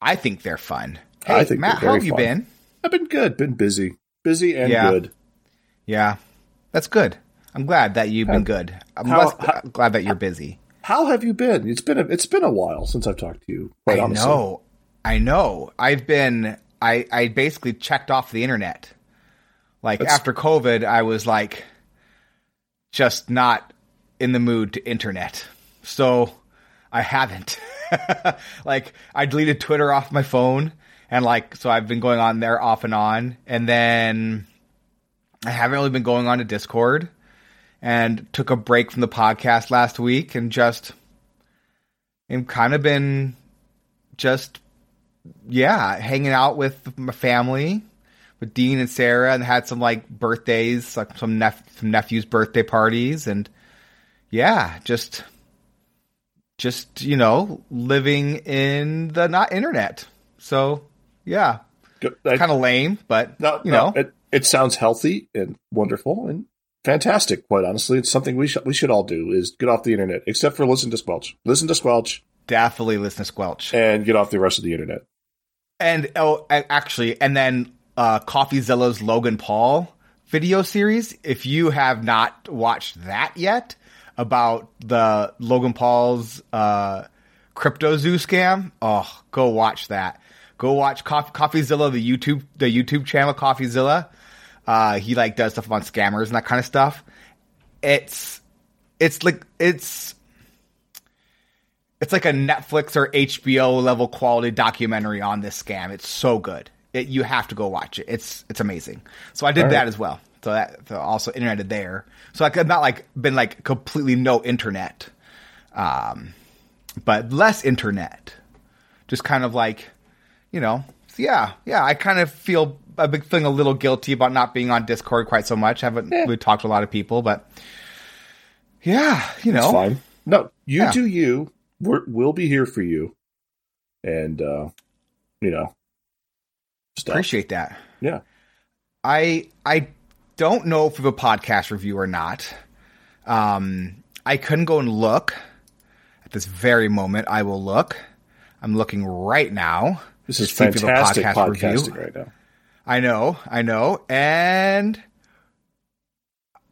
I think they're fun. Hey, I think Matt, how have you fun. been? I've been good, been busy, busy and Yeah. good. Yeah, that's good. I'm glad that you've been good. I'm how- less how- glad that you're busy. How have you been? It's been a, it's been a while since I've talked to you. Quite I honestly. know. I know. I've been. I I basically checked off the internet. Like That's- after COVID, I was like, just not in the mood to internet. So I haven't. like I deleted Twitter off my phone, and like so I've been going on there off and on, and then I haven't really been going on to Discord, and took a break from the podcast last week, and just and kind of been just yeah hanging out with my family with dean and sarah and had some like birthdays like some, nep- some nephews birthday parties. And yeah just just you know living in the not internet so yeah kind of lame but no, you no, know it, it sounds healthy and wonderful and fantastic. Quite honestly, it's something we should we should all do is get off the internet, except for listen to Squelch, listen to Squelch, definitely listen to squelch and get off the rest of the internet. And oh, actually, and then uh, CoffeeZilla's Logan Paul video series. If you have not watched that yet, about the Logan Paul's uh, crypto zoo scam, oh, go watch that. Go watch Coff- CoffeeZilla, the YouTube the YouTube channel CoffeeZilla. Uh, he like does stuff on scammers and that kind of stuff. It's it's like it's it's like a Netflix or HBO level quality documentary on this scam. It's so good. It, you have to go watch it. It's it's amazing. So I did All that as well. So that so also interneted there. So I could not like been like completely no internet, um, but less internet. Just kind of like, you know, yeah, yeah. I kind of feel I've been feeling a little guilty about not being on Discord quite so much. I haven't really talked to a lot of people, but yeah, you know, It's fine. No, you Yeah. do you. We're, we'll be here for you, and uh, you know, stuff. appreciate that. Yeah. I I don't know if we have a podcast review or not. Um, I couldn't go and look at this very moment. I will look. I'm looking right now. This is see if we have a fantastic podcast review. right now. I know, I know, and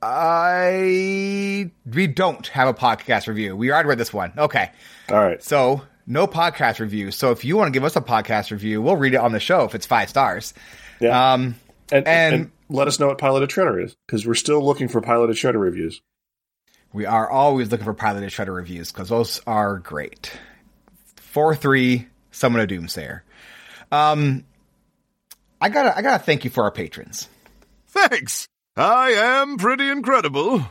I we don't have a podcast review. We already read this one. Okay, All right. so no podcast review. So if you want to give us a podcast review, we'll read it on the show if it's five stars. Yeah. Um, and, and- and, let us know what Piloted Shredder is because we're still looking for Piloted Shredder reviews. We are always looking for piloted shredder reviews because those are great. Four three, Summon a Doomsayer. Um, I gotta I gotta thank you for our patrons. Thanks. I am pretty incredible.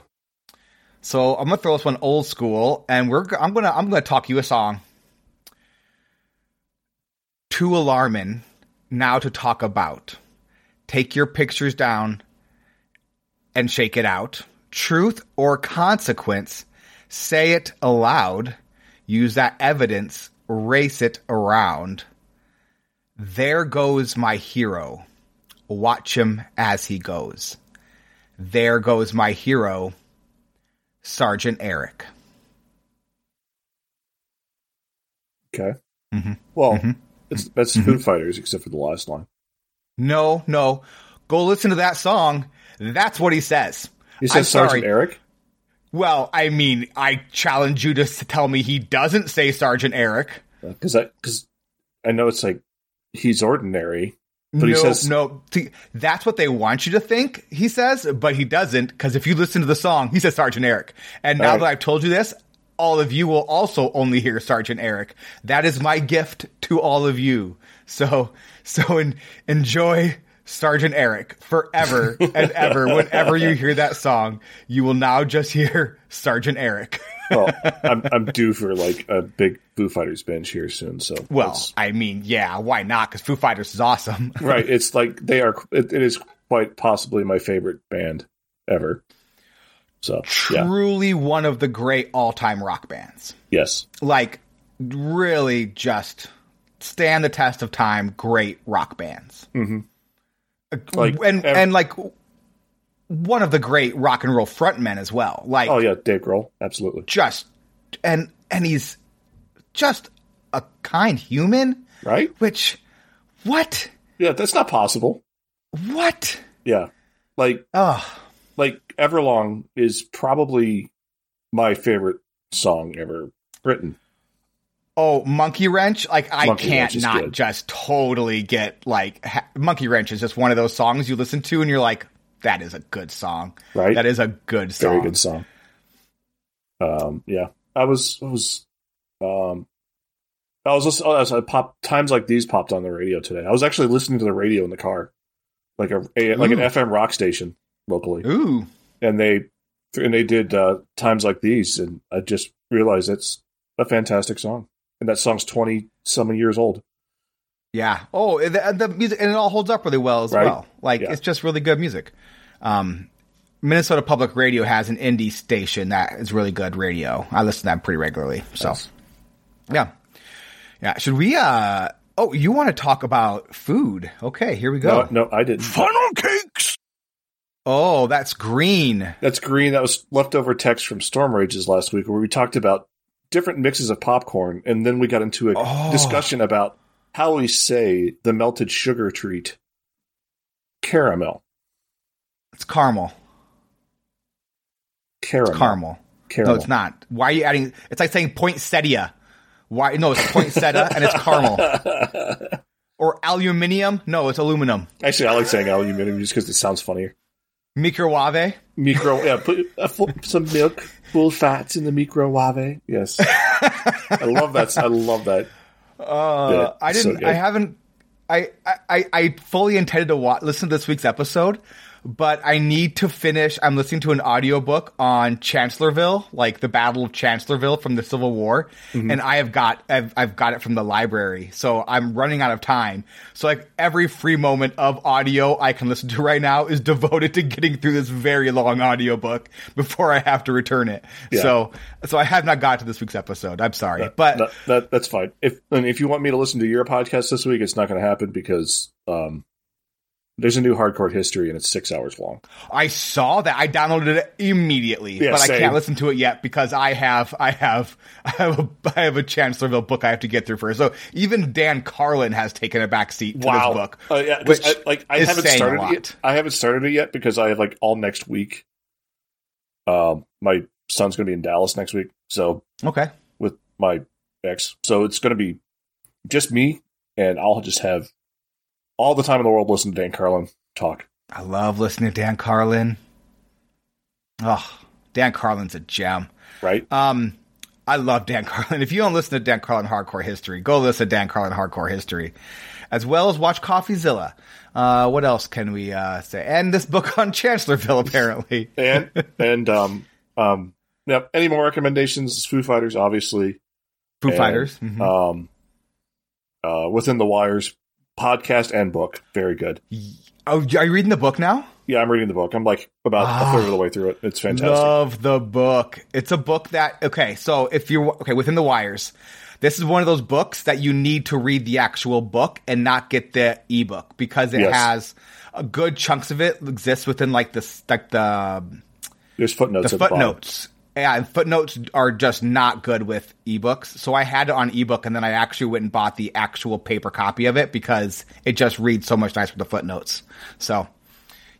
So I'm gonna throw this one old school, and we're I'm gonna I'm gonna talk you a song. Too alarming now to talk about. Take your pictures down and shake it out. Truth or consequence, say it aloud. Use that evidence, race it around. There goes my hero. Watch him as he goes. There goes my hero. Sergeant Eric. Okay. Mm-hmm. Well, Mhm. it's that's Mm-hmm. Foo Fighters except for the last line. No, no. Go listen to that song. That's what he says. You said I'm sorry. Sergeant Eric. Well, I mean, I challenge you to tell me he doesn't say Sergeant Eric. Uh, because I because I know it's like he's ordinary, but no, he says no. That's what they want you to think. He says, but he doesn't. Because if you listen to the song, he says Sergeant Eric. And now right. that I've told you this, all of you will also only hear Sergeant Eric. That is my gift to all of you. So, so en- enjoy Sergeant Eric forever and ever. Whenever you hear that song, you will now just hear Sergeant Eric. well, I'm I'm due for like a big Foo Fighters binge here soon. So Well, I mean, yeah, why not? Because Foo Fighters is awesome. right, it's like they are. It, it is quite possibly my favorite band ever. So yeah, Truly one of the great all-time rock bands. yes, Like, really, just stand the test of time. Great rock bands. Mhm. Uh, Like, and and like one of the great rock and roll frontmen as well. Like, oh yeah, Dave Grohl, absolutely just and and he's just a kind human. right. Which, what, Yeah, that's not possible. what? Yeah, like Oh, like Everlong is probably my favorite song ever written. Oh, Monkey Wrench! Like I Monkey can't not good. just totally get like ha- Monkey Wrench is just one of those songs you listen to and you're like, that is a good song. Right. That is a good song. Very good song. Um, yeah, I was, I was, um, I was listening. Oh, I pop times like these popped on the radio today. I was actually listening to the radio in the car, like a, a like an FM rock station locally, Ooh, and they and they did uh, times like these, and I just realized it's a fantastic song, and that song's twenty some years old. yeah. Oh, the, the music and it all holds up really well as Right. well. Like Yeah. it's just really good music. Um, Minnesota Public Radio has an indie station that is really good radio. I listen to that pretty regularly. So, Nice. yeah, yeah. Should we? uh Oh, you want to talk about food? Okay, here we go. No, no, I didn't. Funnel cakes. Oh, that's green. That's green. That was leftover text from Storm Rages last week, where we talked about different mixes of popcorn, and then we got into a Oh. discussion about how we say the melted sugar treat caramel. It's caramel. Caramel. It's caramel. Caramel. No, it's not. Why are you adding? It's like saying poinsettia. Why? No, it's poinsettia and it's caramel. Or aluminium? No, it's aluminum. Actually, I like saying aluminum just because it sounds funnier. Microwave? Micro, yeah, put uh, some milk, full fats in the microwave. Yes, I love that. I love that. Uh, Yeah, I didn't. good. I haven't. I, I I fully intended to wa- listen to this week's episode, but I need to finish. I'm listening to an audiobook on Chancellorsville, like the Battle of Chancellorsville from the Civil War, Mm-hmm. and I have got I've, I've got it from the library, so I'm running out of time. So like every free moment of audio I can listen to right now is devoted to getting through this very long audiobook before I have to return it. Yeah. So so I have not got to this week's episode. I'm sorry, but that, that that's fine. If and if you want me to listen to your podcast this week, it's not going to happen because um, there's a new hardcore history and it's six hours long. I saw that. I downloaded it immediately, Yeah, but I can't listen to it yet because I have, I have, I have a, I have a Chancellorsville book I have to get through first. So even Dan Carlin has taken a back seat to this book. Uh, yeah, which I, like I haven't started it yet. I haven't started it yet because I have like all next week. Um, my son's going to be in Dallas next week, so Okay. with my ex, so it's going to be just me, and I'll just have all the time in the world listen to Dan Carlin talk. I love listening to Dan Carlin. Oh, Dan Carlin's a gem. Right? Um, I love Dan Carlin. If you don't listen to Dan Carlin Hardcore History, go listen to Dan Carlin Hardcore History, as well as watch CoffeeZilla. Uh, what else can we uh, say? And this book on Chancellorsville, apparently. and and um um yeah. Any more recommendations? Foo Fighters, obviously. Foo And, Fighters. Mhm. Um, uh, within the wires podcast and book, very good. Oh, are you reading the book now? Yeah, I'm reading the book. I'm like about Ah. a third of the way through it. It's fantastic. Love the book. It's a book that okay. So if you're okay within the wires, this is one of those books that you need to read the actual book and not get the ebook because it Yes. has a good chunks of it exists within like the like the There's footnotes. the footnotes. Yeah, and footnotes are just not good with ebooks. So I had it on ebook, and then I actually went and bought the actual paper copy of it because it just reads so much nicer with the footnotes. So,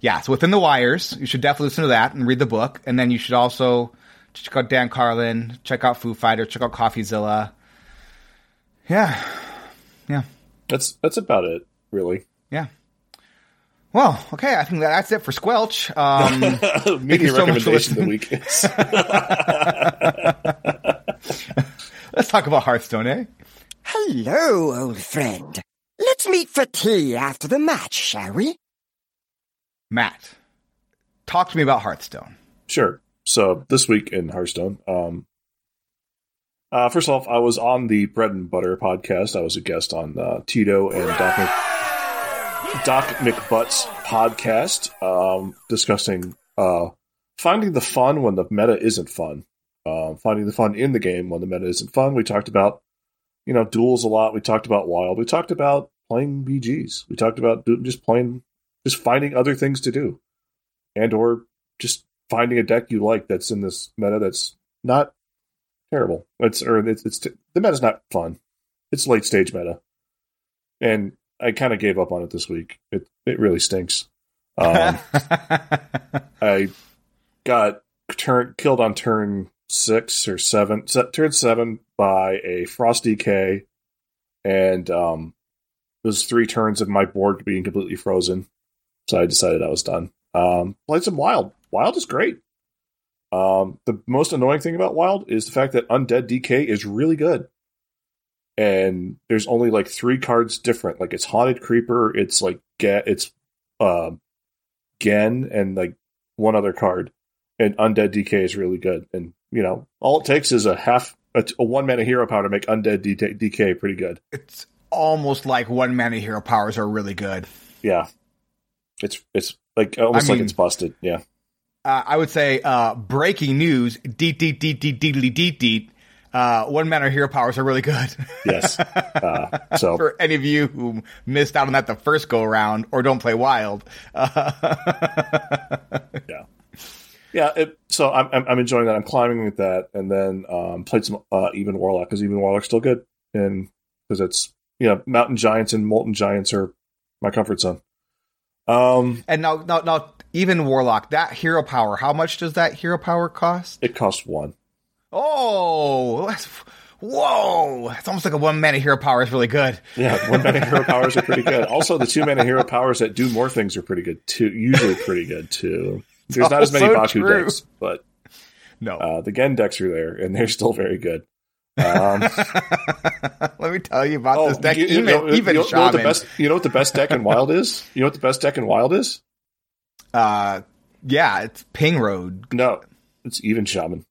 yeah, so within the wires, you should definitely listen to that and read the book, and then you should also check out Dan Carlin, check out Foo Fighter, check out CoffeeZilla. Yeah, yeah, That's that's about it, really. yeah. Well, okay, I think that that's it for Squelch. Um, Media so much for recommendation of the listening. week. let's talk about Hearthstone, eh? Hello, old friend. Let's meet for tea after the match, shall we? Matt, talk to me about Hearthstone. sure. So this week in Hearthstone, um, Uh, first off, I was on the Bread and Butter podcast. I was a guest on uh, Tito and Doc, Mc- Doc McButt's podcast, um, discussing uh, finding the fun when the meta isn't fun. Uh, finding the fun in the game when the meta isn't fun. We talked about, you know, duels a lot. We talked about wild. We talked about playing BGs. We talked about just playing, just finding other things to do, and or just finding a deck you like that's in this meta that's not terrible. It's or it's, it's the meta's not fun. It's late stage meta, and I kind of gave up on it this week. It it really stinks. Um, I got turn killed on turn six or seven, se- turn seven by a frost DK, and um, it was three turns of my board being completely frozen. So I decided I was done. Um, played some wild. Wild is great. Um, the most annoying thing about Wild is the fact that Undead DK is really good. And there's only like three cards different. Like it's Haunted Creeper, it's like get it's uh, Genn, and like one other card. And Undead DK is really good. And you know, all it takes is a half a, a one mana hero power to make Undead DK, DK pretty good. it's almost like one mana hero powers are really good. Yeah, it's it's like almost I like it's busted. Yeah, Uh, I would say uh, breaking news: deet deet deet deet deet deet deet. Uh, one man or hero powers are really good. yes. uh, so For any of you who missed out on that the first go around or don't play wild, uh, yeah, yeah. It, so I'm, I'm I'm enjoying that. I'm climbing with that, and then um, played some uh, even warlock because even warlock's still good, and because it's you know mountain giants and molten giants are my comfort zone. Um, and now now now even warlock that hero power. How much does that hero power cost? it costs one. Oh, that's, whoa! It's almost like a one mana hero power is really good. Yeah, one mana hero powers are pretty good. Also, the two mana hero powers that do more things are pretty good too. Usually, pretty good too. There's not as many Baku true. decks, but No, uh, the Genn decks are there, and they're still very good. Um, let me tell you about Oh, this deck. you, you even know, even you know, you know what the best you know what the best deck in Wild is? You know what the best deck in Wild is? uh, yeah, it's Ping Rogue. No, it's even Shaman.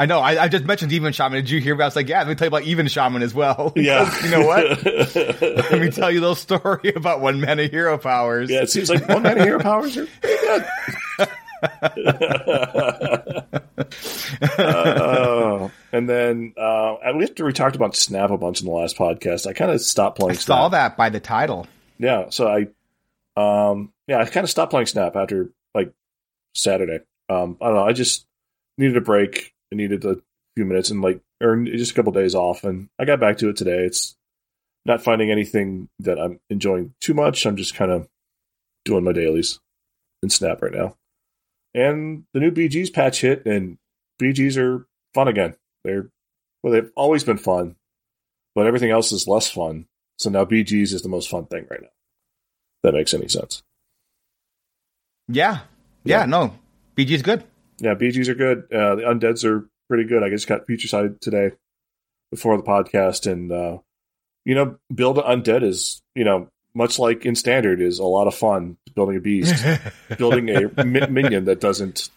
I know. I, I just mentioned even shaman. Did you hear? About? I was like, yeah. Let me tell you about even shaman as well. Yeah, you know what? Let me tell you a little story about one mana hero powers. yeah, it seems like one mana hero powers are pretty good. uh, and then uh, we have we talked about Snap a bunch in the last podcast. I kind of stopped playing. I playing. saw Snap. that by the title. Yeah, so I, um, yeah, I kind of stopped playing Snap after like Saturday. Um, I don't know. I just needed a break. I needed a few minutes and like, or just a couple days off, and I got back to it today. It's not finding anything that I'm enjoying too much. I'm just kind of doing my dailies in Snap right now. And the new BGs patch hit, and BGs are fun again. They're well, they've always been fun, but everything else is less fun. So now BGs is the most fun thing right now. That makes any sense. Yeah. Yeah. Yeah. No. BG's good. Yeah, BGs are good. Uh, the undeads are pretty good. I just got feature side today before the podcast, and uh, you know, build an undead is you know much like in standard is a lot of fun. Building a beast, building a mi- minion that doesn't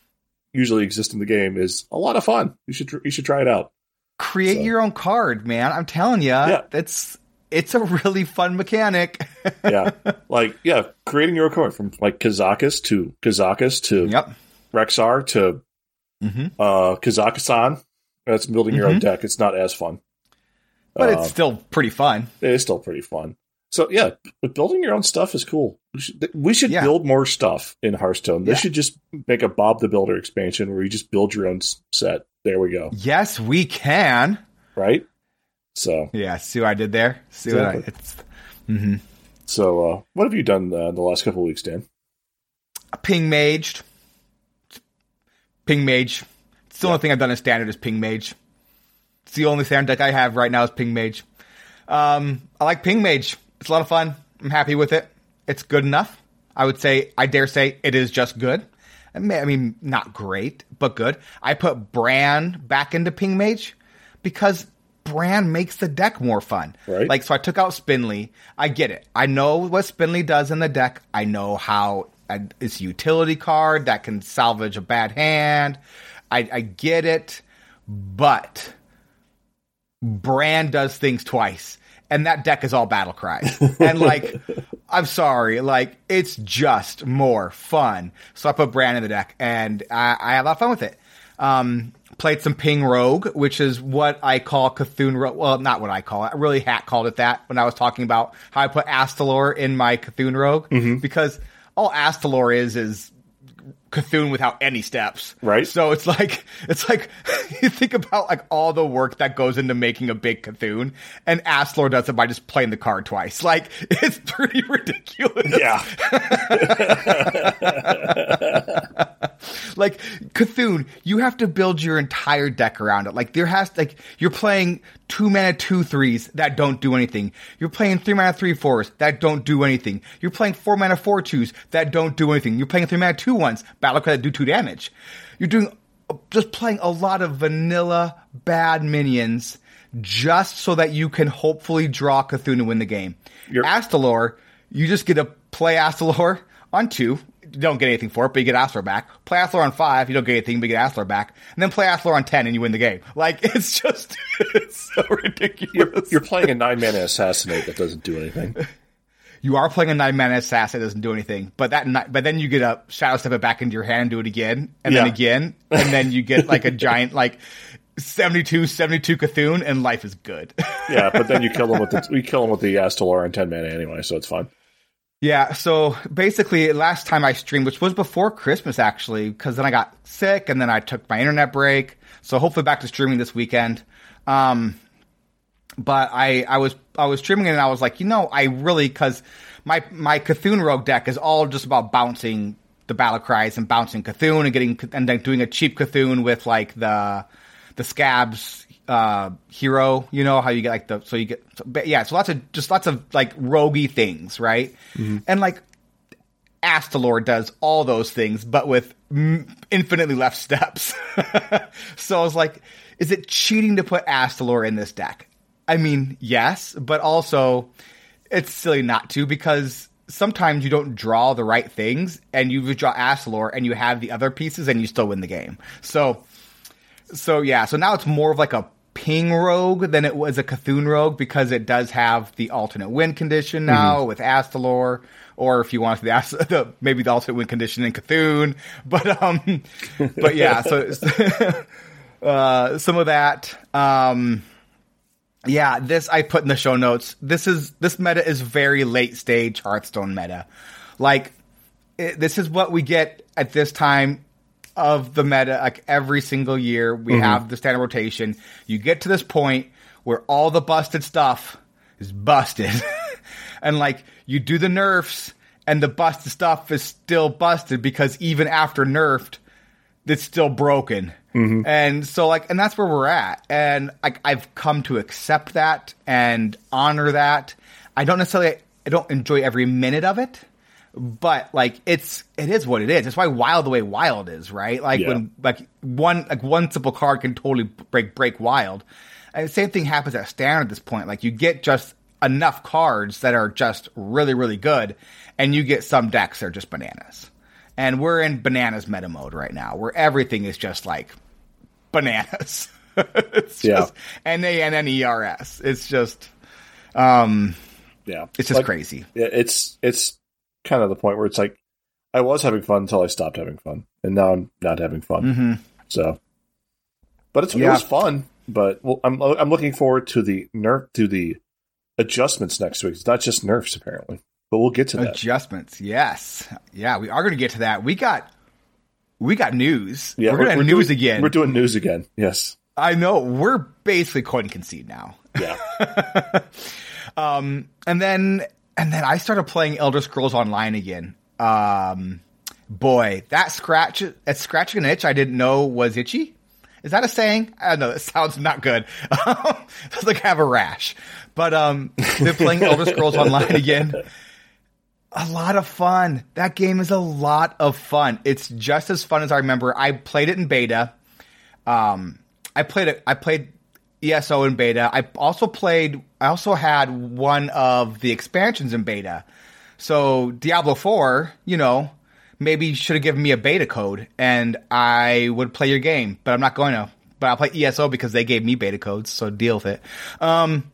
usually exist in the game is a lot of fun. You should tr- you should try it out. Create So- your own card, man. I'm telling you, Yeah. it's it's a really fun mechanic. Yeah, like yeah, creating your card from like Kazakus to Kazakus to yep. Rexxar to hmm uh, Kazakhstan. That's building your own Mhm. deck. It's not as fun. But Uh, it's still pretty fun. it is still pretty fun. So yeah, but building your own stuff is cool. We should, we should Yeah. build more stuff in Hearthstone. They Yeah. should just make a Bob the Builder expansion where you just build your own set. There we go. Yes, we can. Right. So Yeah. See what I did there? See what I? Exactly. It's hmm so uh, what have you done uh, the last couple of weeks, Dan? ping maged. Ping mage. It's the only thing I've done in standard is ping mage. It's the only standard deck I have right now is ping mage. Um, I like ping mage. It's a lot of fun. I'm happy with it. It's good enough. I would say, I dare say, it is just good. I mean, I mean, not great, but good. I put Brann back into ping mage because Brann makes the deck more fun. Right. Like, so I took out Spinley. I get it. I know what Spinley does in the deck. I know how it's a utility card that can salvage a bad hand. I, I get it, but Brann does things twice, and that deck is all battle cries. and like, I'm sorry, like it's just more fun. So I put Brann in the deck, and I, I have a lot of fun with it. Um, played some Ping Rogue, which is what I call Cthulhu Rogue. Well, not what I call it. I really, Hat called it that when I was talking about how I put Astalor in my Cthulhu Rogue because all Astalor is is Cthulhu without any steps. Right. So it's like it's like you think about like all the work that goes into making a big Cthulhu, and Astalor does it by just playing the card twice. Like it's pretty ridiculous. Yeah. like Cthulhu, you have to build your entire deck around it. Like there has like you're playing two mana two threes that don't do anything. You're playing three mana three fours that don't do anything. You're playing four mana four twos that don't do anything. You're playing three mana two ones battle cry that do two damage. You're doing just playing a lot of vanilla bad minions just so that you can hopefully draw Cthulhu and win the game. You're- Astalor, you just get to play Astalor on two. You don't get anything for it, but you get Astalor back. Play Astalor on five, you don't get anything, but you get Astalor back. And then play Astalor on ten, and you win the game. Like it's just, it's so ridiculous. You're, you're playing a nine mana assassinate that doesn't do anything. You are playing a nine mana assassin that doesn't do anything, but that ni- but then you get a shadow step it back into your hand do it again, and then again, and then you get like a giant like 72, 72 Cthulhu, and life is good. Yeah, but then you kill them with the we kill them with the Astalor and ten mana anyway, so it's fine. Yeah, so basically, last time I streamed, which was before Christmas actually, because then I got sick and then I took my internet break. So hopefully back to streaming this weekend. Um, but I, I was I was streaming it and I was like, you know, I really because my my Cthulhu Rogue deck is all just about bouncing the battle cries and bouncing Cthulhu and getting and then doing a cheap Cthulhu with like the the Scabbs uh hero you know how you get like the so you get so, but yeah so lots of just lots of like roguey things right and like Astalor does all those things, but with m- infinitely left steps. so I was like, is it cheating to put Astalor in this deck? I mean, yes, but also it's silly not to because sometimes you don't draw the right things and you draw Astalor and you have the other pieces and you still win the game. So, so yeah, so now it's more of like a ping rogue than it was a Cthulhu rogue because it does have the alternate win condition now with Astalor, or if you want the, Ast- the maybe the alternate win condition in Cthulhu. But um, but yeah, so uh, some of that. Um, yeah, this I put in the show notes. This is this meta is very late stage Hearthstone meta. Like it, this is what we get at this time of the meta. Like every single year, we mm-hmm. have the standard rotation. You get to this point where all the busted stuff is busted, and like you do the nerfs, and the busted stuff is still busted because even after nerfed, it's still broken. Mm-hmm. And so like and that's where we're at. And like I've come to accept that and honor that. I don't necessarily I don't enjoy every minute of it, but like it's it is what it is. It's why wild the way wild is, right? Like Yeah. when like one like one simple card can totally break break wild. And the same thing happens at standard at this point. Like you get just enough cards that are just really, really good, and you get some decks that are just bananas. And we're in bananas meta mode right now, where everything is just like bananas. it's Yeah. just N A N N E R S. It's just um Yeah, it's just Like, crazy. Yeah, it's it's kind of the point where it's like I was having fun until I stopped having fun, and now I'm not having fun. Mm-hmm. So, but it's, it was fun. But well, I'm I'm looking forward to the nerf to the adjustments next week. It's not just nerfs apparently, but we'll get to that. Adjustments, yes, yeah, we are going to get to that. We got, we got news. yeah, we're, going to news doing, again. We're doing news again. Yes. I know we're basically coin concede now. Yeah. Um, and then and then I started playing Elder Scrolls Online again. Um, boy, that scratch that scratching an itch I didn't know was itchy. Is that a saying? I don't know. That sounds not good. Sounds like I have a rash. But um, been playing Elder Scrolls Online again. A lot of fun. That game is a lot of fun. It's just as fun as I remember. I played it in beta. Um, I played it. I played ESO in beta. I also played. I also had one of the expansions in beta. So Diablo Four, you know, maybe should have given me a beta code and I would play your game, but I'm not going to. but I'll play ESO because they gave me beta codes, so deal with it. Um,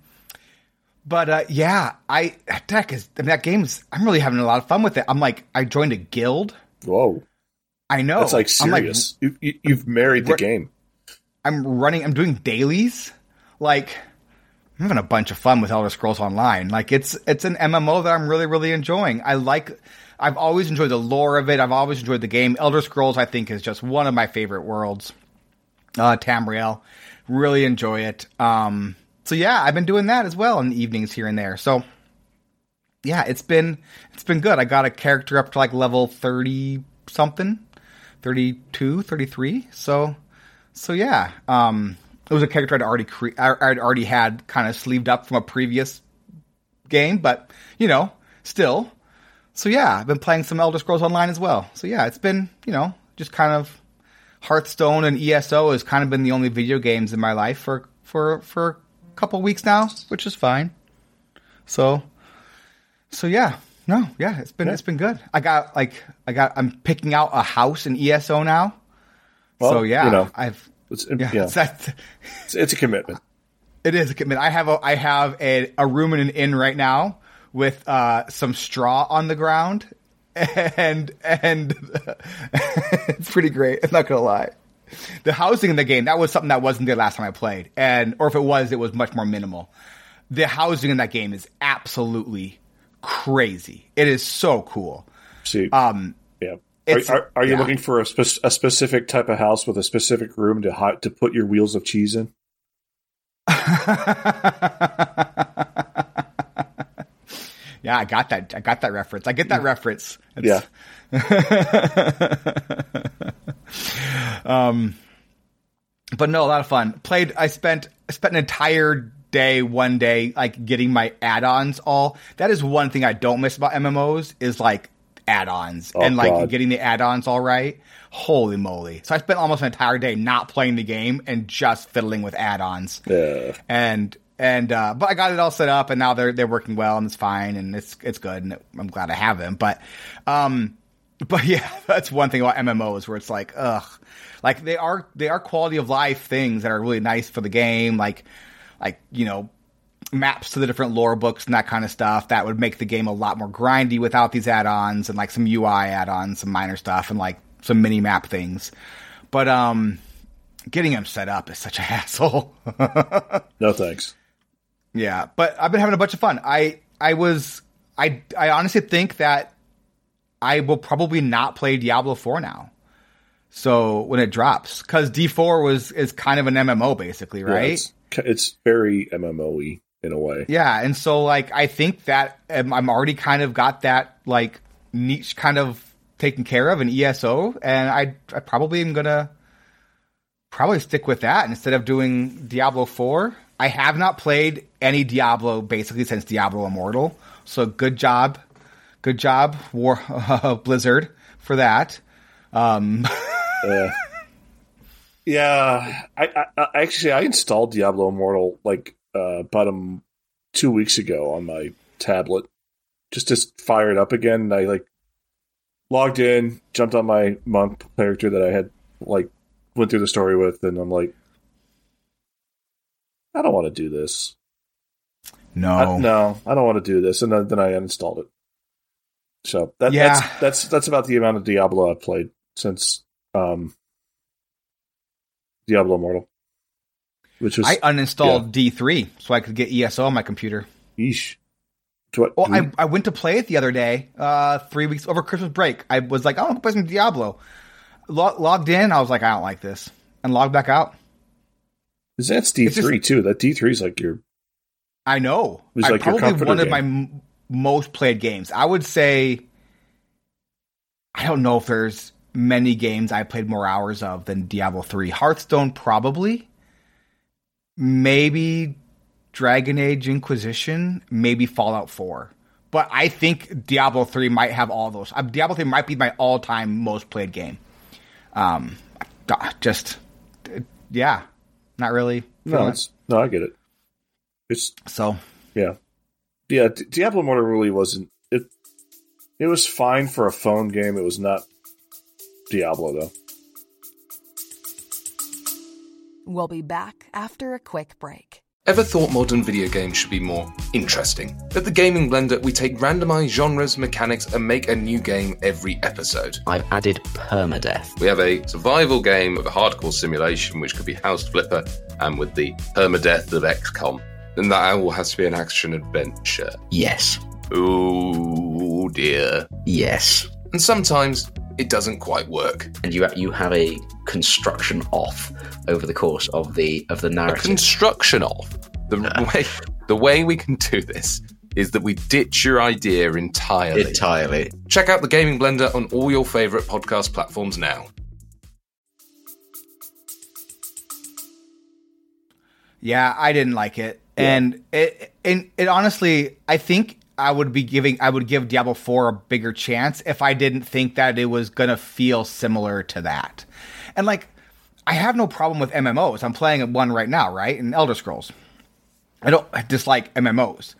but uh, yeah, I that is I mean, that game's. I'm really having a lot of fun with it. I'm like, I joined a guild. Whoa, I know. that's like I'm like, serious. you, you, you've married the game. I'm running. I'm doing dailies. Like I'm having a bunch of fun with Elder Scrolls Online. Like it's it's an MMO that I'm really really enjoying. I like. I've always enjoyed the lore of it. I've always enjoyed the game. Elder Scrolls, I think, is just one of my favorite worlds. Uh, Tamriel, really enjoy it. Um, so yeah, I've been doing that as well in the evenings here and there. So yeah, it's been it's been good. I got a character up to like level 30 something, 32, 33. So so yeah, um it was a character I'd already cre- I'd already had kind of sleeved up from a previous game, but you know, still. So yeah, I've been playing some Elder Scrolls Online as well. So yeah, it's been, you know, just kind of Hearthstone and ESO has kind of been the only video games in my life for for for couple weeks now, which is fine. So so yeah, no, yeah, it's been it's been good. I got like I got I'm picking out a house in ESO now. Well, so yeah, you know, I've It's, yeah, yeah, it's that- it's, it's a commitment. it is a commitment. I have a I have a, a room in an inn right now with uh, some straw on the ground, and and it's pretty great. I'm not gonna lie. The housing in the game that was something that wasn't there last time I played, and or if it was, it was much more minimal. The housing in that game is absolutely crazy. It is so cool. See, Um, yeah. Are, are, are you yeah. looking for a, spe- a specific type of house with a specific room to hi- to put your wheels of cheese in? yeah, I got that. I got that reference. I get that reference. Yeah. but no, a lot of fun. Played. I spent I spent an entire day, one day, like getting my add-ons. All that is one thing I don't miss about MMOs is like add-ons Oh, and like God. getting the add-ons all right. Holy moly! So I spent almost an entire day not playing the game and just fiddling with add-ons. Yeah. and and uh, but I got it all set up, and now they're they're working well, and it's fine, and it's it's good, and I'm glad I have them. But um, but yeah, that's one thing about MMOs where it's like, ugh, like they are they are quality of life things that are really nice for the game, like like you know maps to the different lore books and that kind of stuff that would make the game a lot more grindy without these add-ons and like some UI add-ons, some minor stuff, and like some mini map things. But um, getting them set up is such a hassle. No thanks. Yeah, but I've been having a bunch of fun. I I was I I honestly think that I will probably not play Diablo 4 now. So when it drops cuz D4 was is kind of an MMO basically, Yeah, right? it's, it's very MMO-y in a way. Yeah, and so like I think that um, I'm already kind of got that like niche kind of taken care of in ESO, and I I probably am gonna probably stick with that instead of doing Diablo Four. I have not played any Diablo basically since Diablo Immortal, so good job, good job, War Blizzard for that. Um, Yeah. yeah. I, I, I actually I installed Diablo Immortal like uh, about um, two weeks ago on my tablet, just to fire it up again. And I like logged in, jumped on my monk character that I had like went through the story with, and I'm like, I don't want to do this. no, I- no, I don't want to do this, and then, then I uninstalled it. So that, Yeah. that's that's that's about the amount of Diablo I've played since um, Diablo Immortal, which was I uninstalled D3 so I could get ESO on my computer. yeesh. I, Well, we- I, I went to play it the other day, uh, three weeks over Christmas break. I was like, I want to play some Diablo. Lo- logged in, I was like, I don't like this, and logged back out. Is that's D three too. That D three is like your I know. was I like probably comforter one of my most played games. I would say. I don't know if there's many games I played more hours of than Diablo three. Hearthstone probably. Maybe Dragon Age Inquisition. Maybe Fallout four. But I think Diablo three might have all those. Uh, Diablo three might be my all time most played game. Um, just yeah, not really. no, it's, no, I get it. It's So yeah, yeah. D- Diablo Immortal really wasn't it. It was fine for a phone game. It was not Diablo though. We'll be back after a quick break. Ever thought modern video games should be more interesting? At the Gaming Blender, we take randomized genres, mechanics, and make a new game every episode. I've added permadeath. We have a survival game of a hardcore simulation, which could be House Flipper, and with the permadeath of XCOM. Then that all has to be an action adventure. Yes. Oh dear. Yes. And sometimes it doesn't quite work. And you you have a construction off over the course of the of the A narrative. construction of the ah. way the way we can do this is that we ditch your idea entirely. Entirely. Check out the Gaming Blender on all your favorite podcast platforms now. Yeah, I didn't like it, and it, and it honestly, I think I would be giving, I would give Diablo Four a bigger chance if I didn't think that it was gonna feel similar to that, and like, I have no problem with MMOs. I'm playing one right now, right, in Elder Scrolls. I don't dislike MMOs,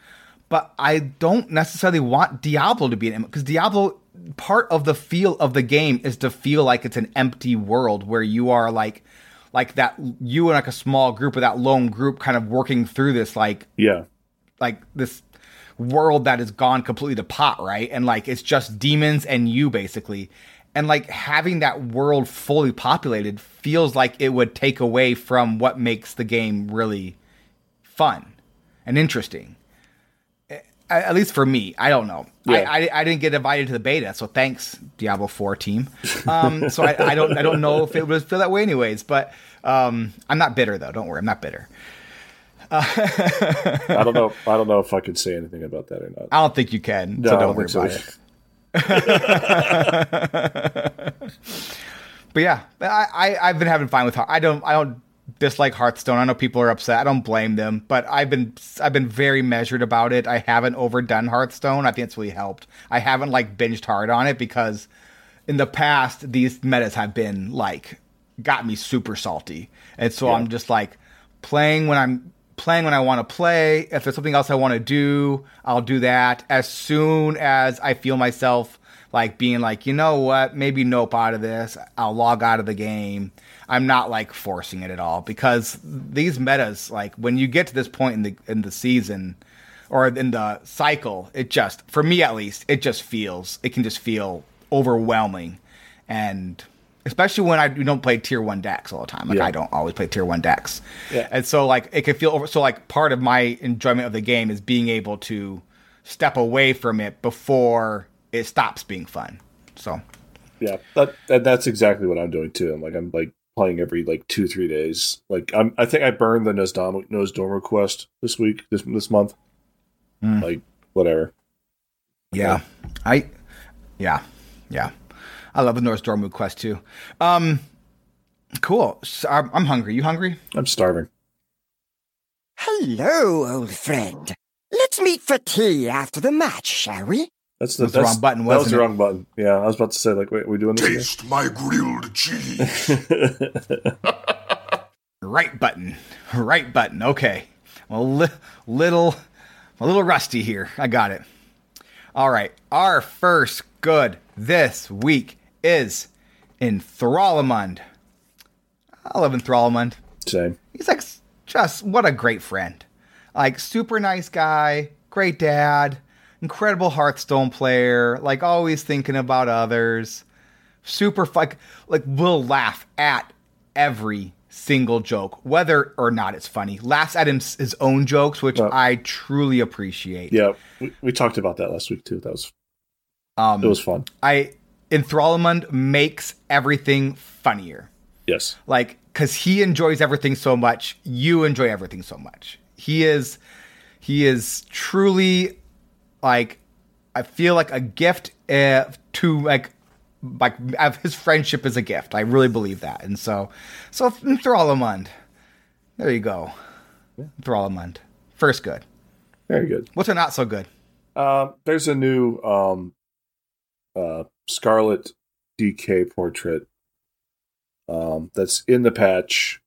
but I don't necessarily want Diablo to be an because Diablo part of the feel of the game is to feel like it's an empty world where you are like like that you and like a small group of that lone group kind of working through this like Yeah. like this world that has gone completely to pot, right? And like it's just demons and you basically. And like having that world fully populated feels like it would take away from what makes the game really fun and interesting. At least for me, I don't know. Yeah. I, I I didn't get invited to the beta, so thanks Diablo Four team. Um, so I, I don't I don't know if it would feel that way anyways. But um, I'm not bitter though. Don't worry, I'm not bitter. I don't know. I don't know if I could say anything about that or not. I don't think you can. No, so don't don't worry think about it. But yeah, I, I I've been having fun with. I don't I don't dislike Hearthstone. I know people are upset. I don't blame them, but I've been I've been very measured about it. I haven't overdone Hearthstone. I think it's really helped. I haven't like binged hard on it because in the past these metas have been like got me super salty, and so I'm just like playing when I'm playing when I want to play. If there's something else I want to do, I'll do that as soon as I feel myself like being like, you know what, maybe nope out of this. I'll log out of the game. I'm not like forcing it at all because these metas, like when you get to this point in the in the season or in the cycle, it just for me at least, it just feels it can just feel overwhelming and especially when I don't play tier one decks all the time. Like Yeah. I don't always play tier one decks. Yeah. And so like it can feel over so like part of my enjoyment of the game is being able to step away from it before it stops being fun. So Yeah, that, that that's exactly what I'm doing too. I'm like I'm like playing every like two three days. Like I'm I think I burned the Nosdom Nosdorm quest this week this this month. Hmm. Like whatever. yeah. I yeah. Yeah. I love the North Stormwood quest too. Um cool. So I'm, I'm hungry. You hungry? I'm starving. Hello, old friend. Let's meet for tea after the match, shall we? That's the, That's the wrong button, That was the it? wrong button. Yeah, I was about to say like, wait, are we doing this? Taste my grilled cheese. Right button. Right button. Okay. Well, li- little, a little rusty here. I got it. All right. Our first good this week is Enthralamund. I love Enthralamund. Same. He's like just what a great friend. Like super nice guy, great dad, incredible Hearthstone player, like always thinking about others. Super like like will laugh at every single joke, whether or not it's funny. Laughs at him, his own jokes, which Well- I truly appreciate. Yeah, we, we talked about that last week too. That was Um, it was fun. I Enthralamund makes everything funnier. Yes. like because he enjoys everything so much you enjoy everything so much he is he is truly like i feel like a gift uh, to like like his friendship is a gift i really believe that and so so Thralamund. there you go Thralamund. first good Very good. what's a not so good Um, there's a new um, uh, Scarlet DK portrait um, that's in the patch,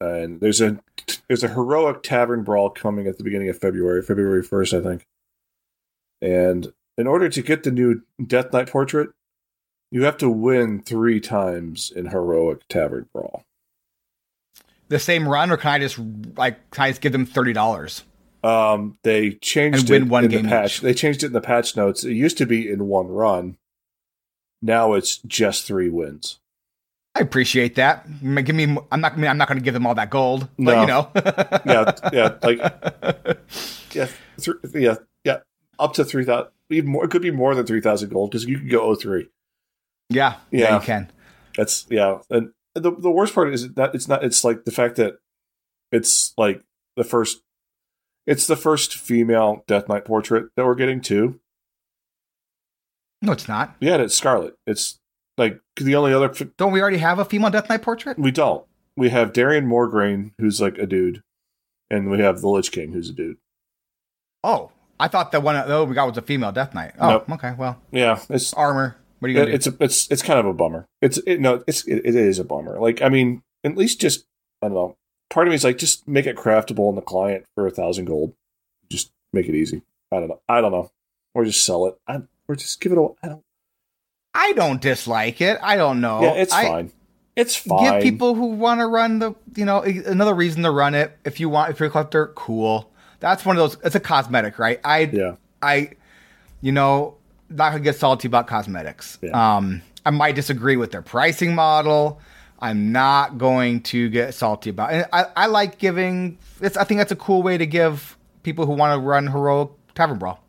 and there's a there's a heroic tavern brawl coming at the beginning of February, February first, I think. And in order to get the new Death Knight portrait, you have to win three times in heroic tavern brawl. the same run, or can I just like can I just give them thirty dollars? Um, they changed it one in game the patch. each. They changed it in the patch notes. It used to be in one run. Now it's just three wins. I appreciate that. Give me. I'm not. I'm not going to give them all that gold, but No. you know. Yeah, yeah, like yeah, th- yeah, yeah, up to three thousand. Even more, it could be more than three thousand gold because you could go 03. yeah, yeah, Yeah. you can. That's yeah, and the the worst part is that it's not. It's like the fact that it's like the first. It's the first female Death Knight portrait that we're getting too. No, it's not. Yeah, it's Scarlet. It's like the only other Don't we already have a female Death Knight portrait? we don't. We have Darion Mograine, who's like a dude, and we have the Lich King, who's a dude. Oh, I thought the one that we got was a female Death Knight. Oh, Nope. okay. Well, Yeah, it's armor. What are you gonna do? it's a, it's it's kind of a bummer. It's it, no, it's it, it is a bummer. Like I mean, at least just I don't know. Part of me is like just make it craftable in the client for a thousand gold. Just make it easy. I don't know. I don't know. Or just sell it. I, or just give it away. I don't. I don't dislike it. I don't know. yeah, it's I, fine. It's fine. Give people who want to run the, you know, another reason to run it. If you want, if you're a collector, cool. That's one of those. It's a cosmetic, right? I, Yeah. I, you know, not gonna get salty about cosmetics. Yeah. Um, I might disagree with their pricing model. I'm not going to get salty about. And I, I like giving. It's. I think that's a cool way to give people who want to run heroic tavern brawl.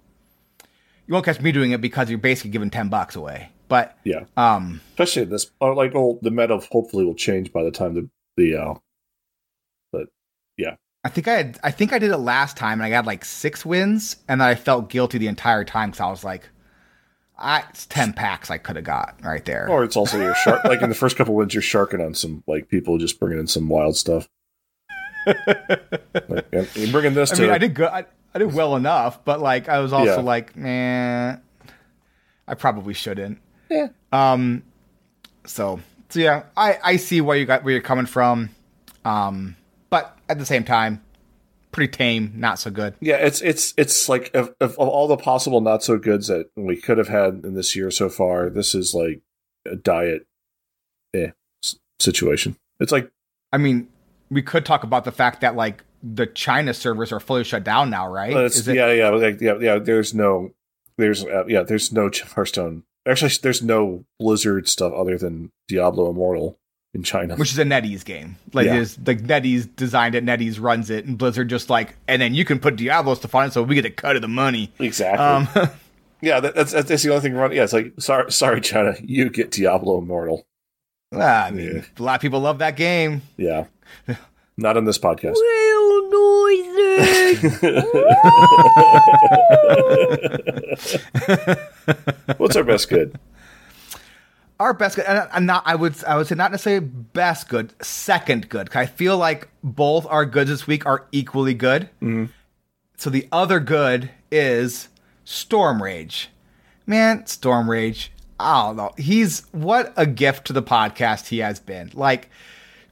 You won't catch me doing it because you're basically giving ten bucks away. But Yeah. um, Especially this. Like, oh, the meta hopefully will change by the time the the. Uh, but yeah. I think I had, I think I did it last time and I got like six wins and then I felt guilty the entire time because I was like, I, it's ten packs I could have got right there. Or it's also your shark. like in the first couple wins, you're sharking on some like people just bringing in some wild stuff. like, you're bringing this I to. mean, I did good. I, I did well enough, but like I was also Yeah. like, man, I probably shouldn't. Yeah. Um. So so yeah, I I see where you got where you're coming from, um, but at the same time, pretty tame, not so good. Yeah, it's it's it's like of, of, all the possible not so goods that we could have had in this year so far, this is like a diet eh, situation. It's like I mean, we could talk about the fact that like the China servers are fully shut down now, right? it- yeah, yeah, like, yeah, yeah. There's no, there's uh, yeah, there's no Hearthstone. Actually, there's no Blizzard stuff other than Diablo Immortal in China. which is a NetEase game. Like Yeah. is like NetEase designed it, NetEase runs it, and Blizzard just like, and then you can put Diablo stuff on it, so we get a cut of the money. exactly. Um, yeah, that, that's that's the only thing. running. Yeah, it's like sorry, sorry, China, you get Diablo Immortal. I mean, Yeah. a lot of people love that game. Yeah, not on this podcast. What's our best good? Our best good, and and not I would I would say not necessarily best good, second good. I feel like both our goods this week are equally good. Mm-hmm. So the other good is Storm Rage. Man, Storm Rage. I don't know. He's what a gift to the podcast he has been. Like,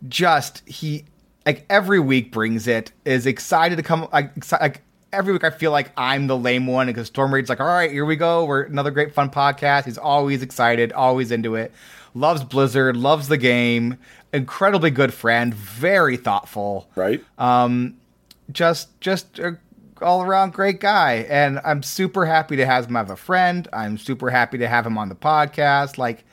just he like every week brings it. Is excited to come. Like, like every week, I feel like I'm the lame one because Storm Rage's like, all right, here we go. We're another great fun podcast. He's always excited, always into it. Loves Blizzard, loves the game. Incredibly good friend, very thoughtful Right? um, just just a all around great guy, and I'm super happy to have him as a friend. I'm super happy to have him on the podcast. Like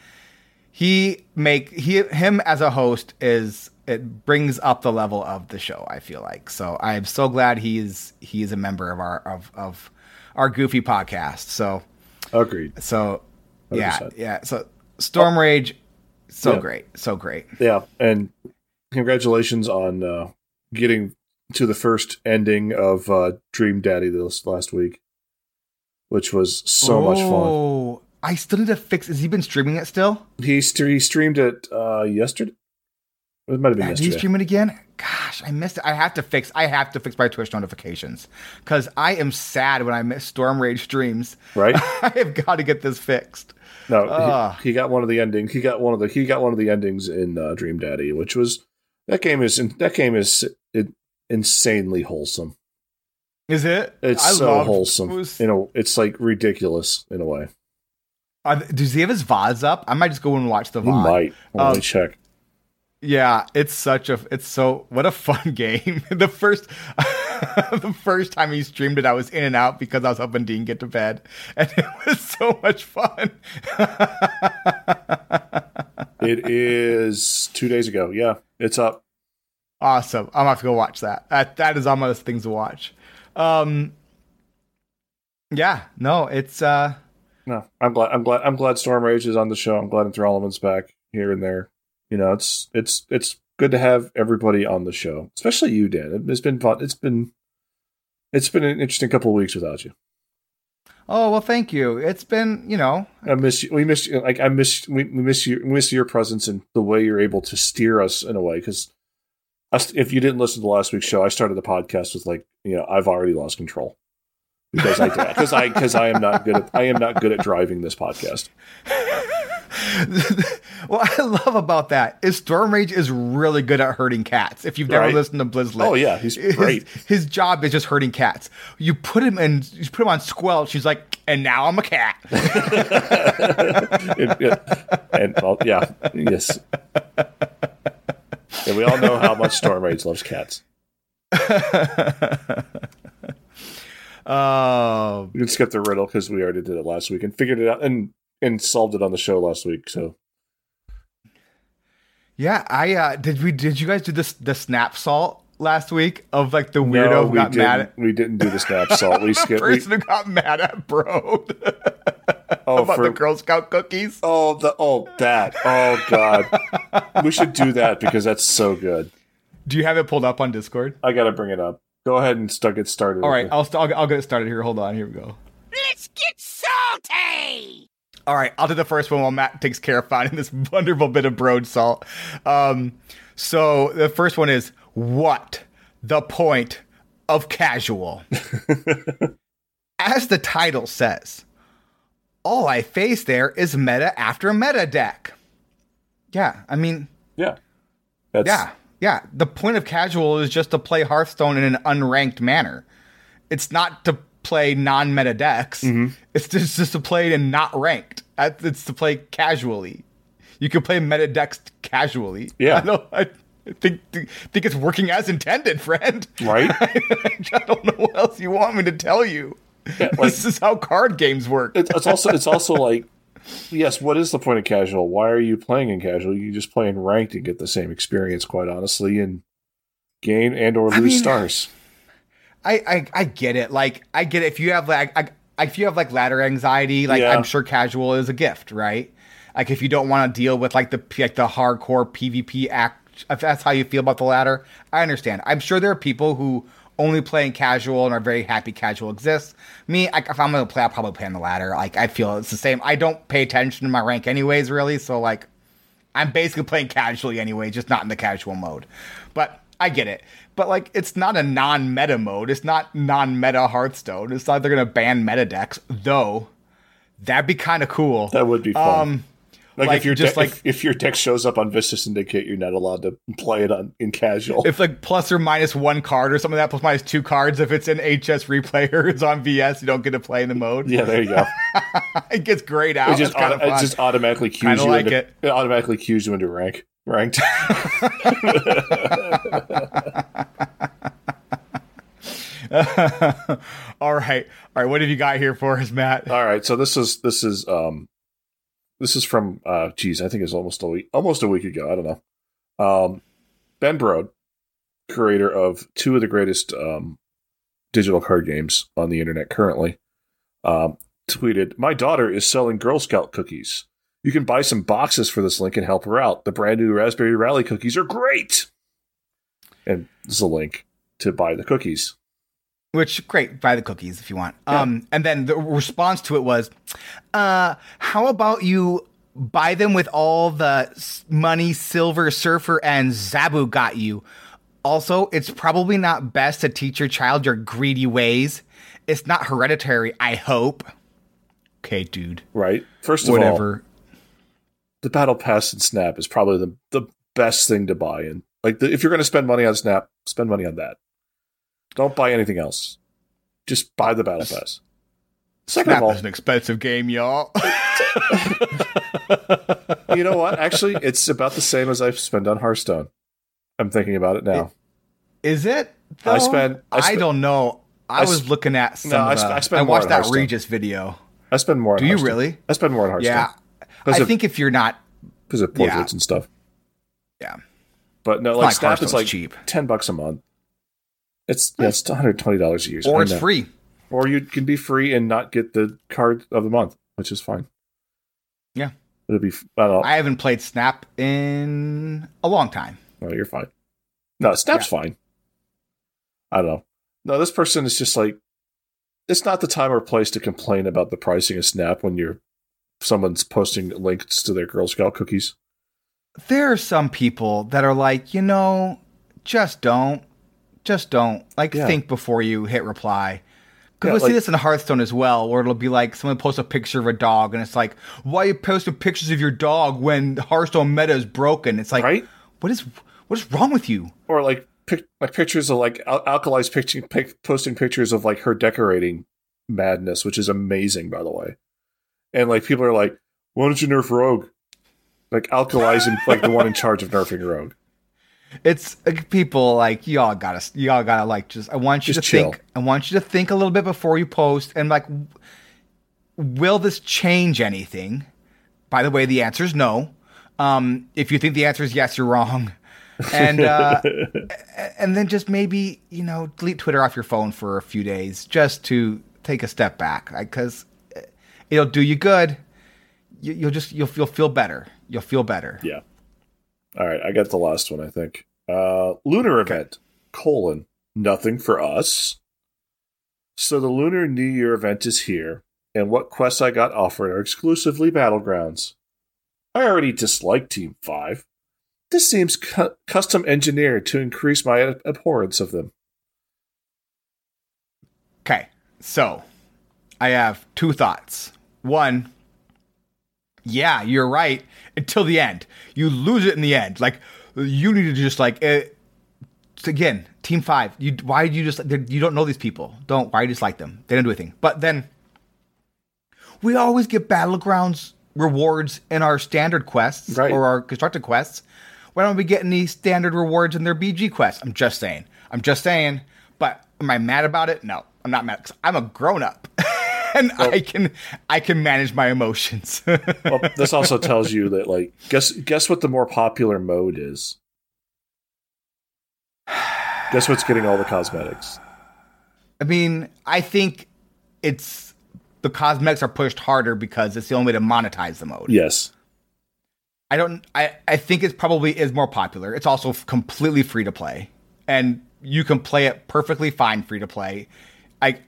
he make he him as a host is it brings up the level of the show. I feel like so I'm so glad he's he's a member of our of of our goofy podcast. So Agreed. so yeah 100%. yeah so Storm Rage, so Yeah. great so great. Yeah, and congratulations on uh, getting to the first ending of uh, Dream Daddy this last week, which was so much fun. Oh, I still need to fix. Has he been streaming it still? He, st- he streamed it uh, yesterday. It might have been Did he yesterday. stream it again? Gosh, I missed it. I have to fix. I have to fix my Twitch notifications because I am sad when I miss Storm Rage streams. right? I have got to get this fixed. No, Ah. he, he got one of the endings. He got one of the he got one of the endings in uh, Dream Daddy, which was that game is that game is it, insanely wholesome. Is it? It's I so loved- wholesome. it was- you know, it's like ridiculous in a way. Are does he have his VODs up? I might just go and watch the He VOD. might. Well, let me Um, check. Yeah, it's such a it's so what a fun game. the first the first time he streamed it, I was in and out because I was helping Dean get to bed, and it was so much fun. It is two days ago. Yeah, it's up. awesome! I'm gonna have to go watch that. That that is on my list of things to watch. Um, yeah, no, it's uh, No, I'm glad. I'm glad. I'm glad Storm Rage is on the show. I'm glad Enthrallment's back here and there. You know, it's it's it's good to have everybody on the show, especially you, Dan. It's been fun. It's been it's been an interesting couple of weeks without you. oh well, thank you. It's been you know I miss you. We miss you. Like I miss. We, we miss you. We miss your presence and the way you're able to steer us in a way. Because if you didn't listen to last week's show, I started the podcast with like, you know, I've already lost control because I because I because I am not good at I am not good at driving this podcast. what I love about that is Storm Rage is really good at hurting cats. If you've never Right. listened to Blizzlet, Oh, yeah, he's his- great. His, job is just hurting cats. You put him in, you put him on Squelch. He's like, and now I'm a cat. It- it- and well, yeah, yes. And we all know how much Storm Rage loves cats. Oh, We can skip the riddle because we already did it last week and figured it out and and solved it on the show last week. So yeah. I uh, did. We did you guys do this the snap salt last week of like the weirdo no, who we got didn't. mad at we didn't do the snap salt. We skipped. we- person who got mad at bro oh, about for- the Girl Scout cookies. Oh, the oh that oh god, we should do that because that's so good. Do you have it pulled up on Discord? I gotta bring it up. Go ahead and start get started. All right, I'll, st- I'll I'll get it started here. Hold on, here we go. Let's get salty! All right, I'll do the first one while Matt takes care of finding this wonderful bit of broad salt. Um, so the first one is what the point of casual? As the title says, all I face there is meta after meta deck. Yeah, I mean, yeah, that's yeah, yeah. The point of casual is just to play Hearthstone in an unranked manner. It's not to play non-meta decks. Mm-hmm. It's just, just to play in not ranked. It's to play casually. You can play meta decks casually. Yeah. I, don't, I think think it's working as intended, friend. right. I don't know what else you want me to tell you. like- this is how card games work. It's, it's also it's also like yes. What is the point of casual? Why are you playing in casual? You just play in ranked and get the same experience, quite honestly, and gain and or lose mean- stars. I, I I get it. Like I get it. If you have like I, I, if you have like ladder anxiety, like Yeah. I'm sure casual is a gift, right? Like if you don't want to deal with like the like the hardcore PvP act, if that's how you feel about the ladder, I understand. I'm sure there are people who only play in casual and are very happy casual exists. Me, like, if I'm gonna play, I'll probably play on the ladder. Like I feel it's the same. I don't pay attention to my rank anyways, really. So like I'm basically playing casually anyway, just not in the casual mode. But I get it. But like it's not a non-meta mode. It's not non-meta Hearthstone. It's not they're gonna ban meta decks, though. That'd be kind of cool. That would be fun. Um, like, like, if your just de- like- if, if your deck shows up on Vicious Syndicate, you're not allowed to play it on in casual. if like plus or minus one card or something like that, plus minus two cards. If it's an HS replay or it's on VS, you don't get to play in the mode. yeah, there you go. it gets grayed out. It just, It's kind of auto- it just automatically cues Kinda you like into it. it automatically cues you into rank ranked. all right, all right. What have you got here for us, Matt? All right, so this is this is um this is from uh geez, I think it's almost a week almost a week ago. I don't know. Um Ben Brode, creator of two of the greatest um digital card games on the internet currently, um, tweeted, My daughter is selling Girl Scout cookies. You can buy some boxes for this link and help her out. The brand new Raspberry Rally cookies are great. And this is a link to buy the cookies. Which great, buy the cookies if you want. Um, and then the response to it was, uh, "How about you buy them with all the money Silver Surfer and Zabu got you? Also, it's probably not best to teach your child your greedy ways. It's not hereditary, I hope." Okay, dude. Right? First of all, Whatever. The battle pass and snap is probably the, the best thing to buy in like the, if you're going to spend money on snap spend money on that don't buy anything else just buy the battle pass Second of Snap all, is an expensive game, y'all. you know what? Actually, it's about the same as I spend on Hearthstone. I'm thinking about it now. Is it? I though? spend- I I, don't know. I, I was sp- looking at some. No, I of sp- the- I spend I watched that. Regis video. I spend more. On Do you really? I spend more on Hearthstone. Yeah. I of- think if you're not, because of portraits Yeah. and stuff. yeah, But no, It's like Snap is like cheap. ten bucks a month. It's yeah, it's one hundred twenty dollars a year. or it's free. or you can be free and not get the card of the month, which is fine. Yeah. it'll be. I don't know. I haven't played Snap in a long time. no, you're fine. No, Snap's fine. I don't know. No, this person is just like. It's not the time or place to complain about the pricing of Snap when you're someone's posting links to their Girl Scout cookies. There are some people that are like, you know, just don't, just don't. Like, Yeah. think before you hit reply. Because Yeah, we like- see this in Hearthstone as well, where it'll be like someone posts a picture of a dog, and it's like, why are you posting pictures of your dog when the Hearthstone meta is broken? It's like, Right? what is what is wrong with you? or like pic- like pictures of like Al- Alkali's picture, pic- posting pictures of like her decorating madness, which is amazing, by the way. And like people are like, "Why don't you nerf Rogue?" Like Alkali's in, like the one in charge of nerfing Rogue. It's like, people like y'all gotta y'all gotta like just I want you Just to chill. think I want you to think a little bit before you post and like will this change anything? By the way, the answer is no. Um, if you think the answer is yes, you're wrong. And uh, and then just maybe you know delete Twitter off your phone for a few days just to take a step back because it'll do you good. You, you'll just you'll you'll feel better. You'll feel better. Yeah. All right, I got the last one. I think uh, lunar event colon nothing for us. So the lunar New Year event is here, and what quests I got offered are exclusively battlegrounds. I already dislike Team Five. This seems cu- custom engineered to increase my ab- abhorrence of them. Okay, so I have two thoughts. One, yeah, you're right until the end. You lose it in the end. Like you need to just like uh, again, Team Five. You why do you just you don't know these people? Don't why do you dislike them? They don't do anything. But then we always get battlegrounds rewards in our standard quests Right. or our constructed quests. Why don't we get any standard rewards in their BG quests? I'm just saying. I'm just saying. But am I mad about it? No, I'm not mad. 'cause I'm a grown up, and I can I can manage my emotions. Well, this also tells you that like guess guess what the more popular mode is. Guess what's getting all the cosmetics? I mean, I think it's the cosmetics are pushed harder because it's the only way to monetize the mode. Yes. I don't. I I think it probably is more popular. It's also completely free to play, and you can play it perfectly fine free to play. I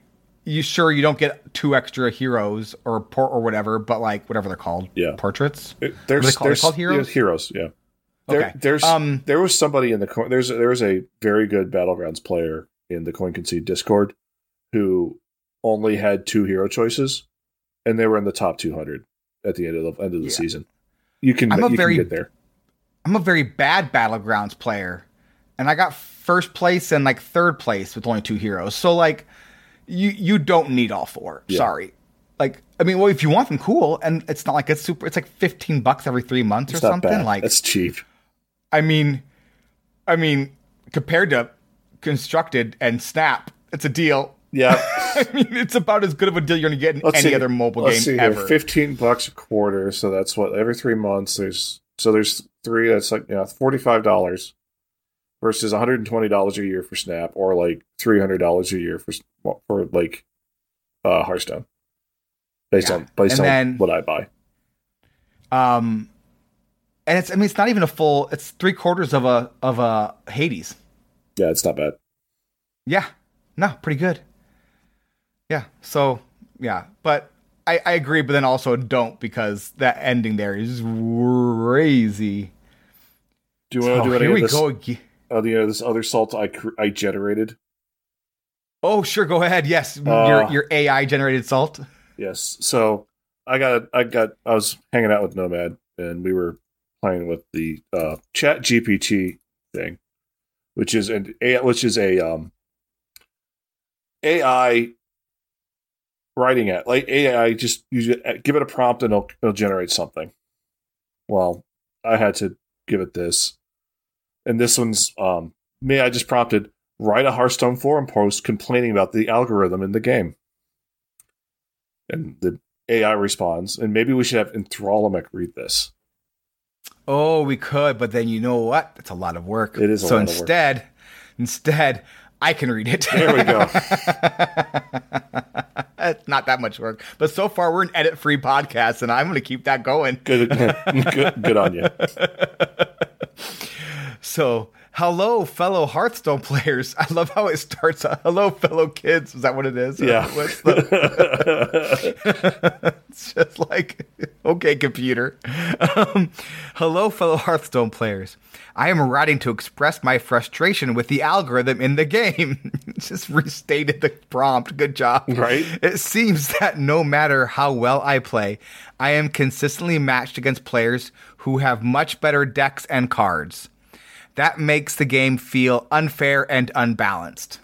you sure you don't get two extra heroes or port or whatever, but like whatever they're called, Yeah. portraits. There's, they called? They're there's called heroes? yeah, heroes, yeah. There, Okay. There's Um, there was somebody in the there's there was a very good battlegrounds player in the Coin Concede Discord who only had two hero choices, and they were in the top 200 at the end of the end of the Yeah. season. You can I'm a very- can get there. I'm a very bad battlegrounds player, and I got first place and like third place with only two heroes. So like, you you don't need all four. Yeah. Sorry. Like, I mean, well, if you want them, cool. And it's not like it's super. It's like fifteen bucks every three months It's or something. bad. Like, That's cheap. I mean, I mean, compared to constructed and Snap, it's a deal. Yeah. I mean, it's about as good of a deal you're gonna get in Let's any see. other mobile game ever. Fifteen bucks a quarter, so that's what every three months. There's so there's three. That's like know forty five dollars versus one hundred and twenty dollars a year for Snap, or like three hundred dollars a year for for like uh, Hearthstone, based Yeah. on based And on then- what I buy. Um, and it's I mean, it's not even a full. It's three quarters of a of a Hades. Yeah, it's not bad. Yeah. No, pretty good. Yeah. So yeah, but I, I agree, but then also don't because that ending there is crazy. Do you want to Oh, do any here we this? go again. Uh, the uh, this other salt I cr- I generated. Oh, sure, go ahead. Yes, Uh, your your AI generated salt. Yes. So I got I got I was hanging out with Nomad and we were playing with the uh, Chat GPT thing, which is an A which is a um, AI writing at. Like AI, just you give it a prompt and it'll, it'll generate something. Well, I had to give it this, and this one's um me. I just prompted write a Hearthstone forum post complaining about the algorithm in the game, and the AI responds. And maybe we should have Enthralomic read this. Oh, we could, but then you know what? It's a lot of work. It is a so lot of work. instead, instead, I can read it. There we go. it's not that much work, but so far we're an edit-free podcast, and I'm going to keep that going. good, good, good on you. So, hello, fellow Hearthstone players. I love how it starts. uh, Hello, fellow kids. Is that what it is? Yeah. the- it's just like, okay, computer. Um, hello, fellow Hearthstone players. I am writing to express my frustration with the algorithm in the game. just restated the prompt. Good job. Right. It seems that no matter how well I play, I am consistently matched against players who have much better decks and cards. That makes the game feel unfair and unbalanced.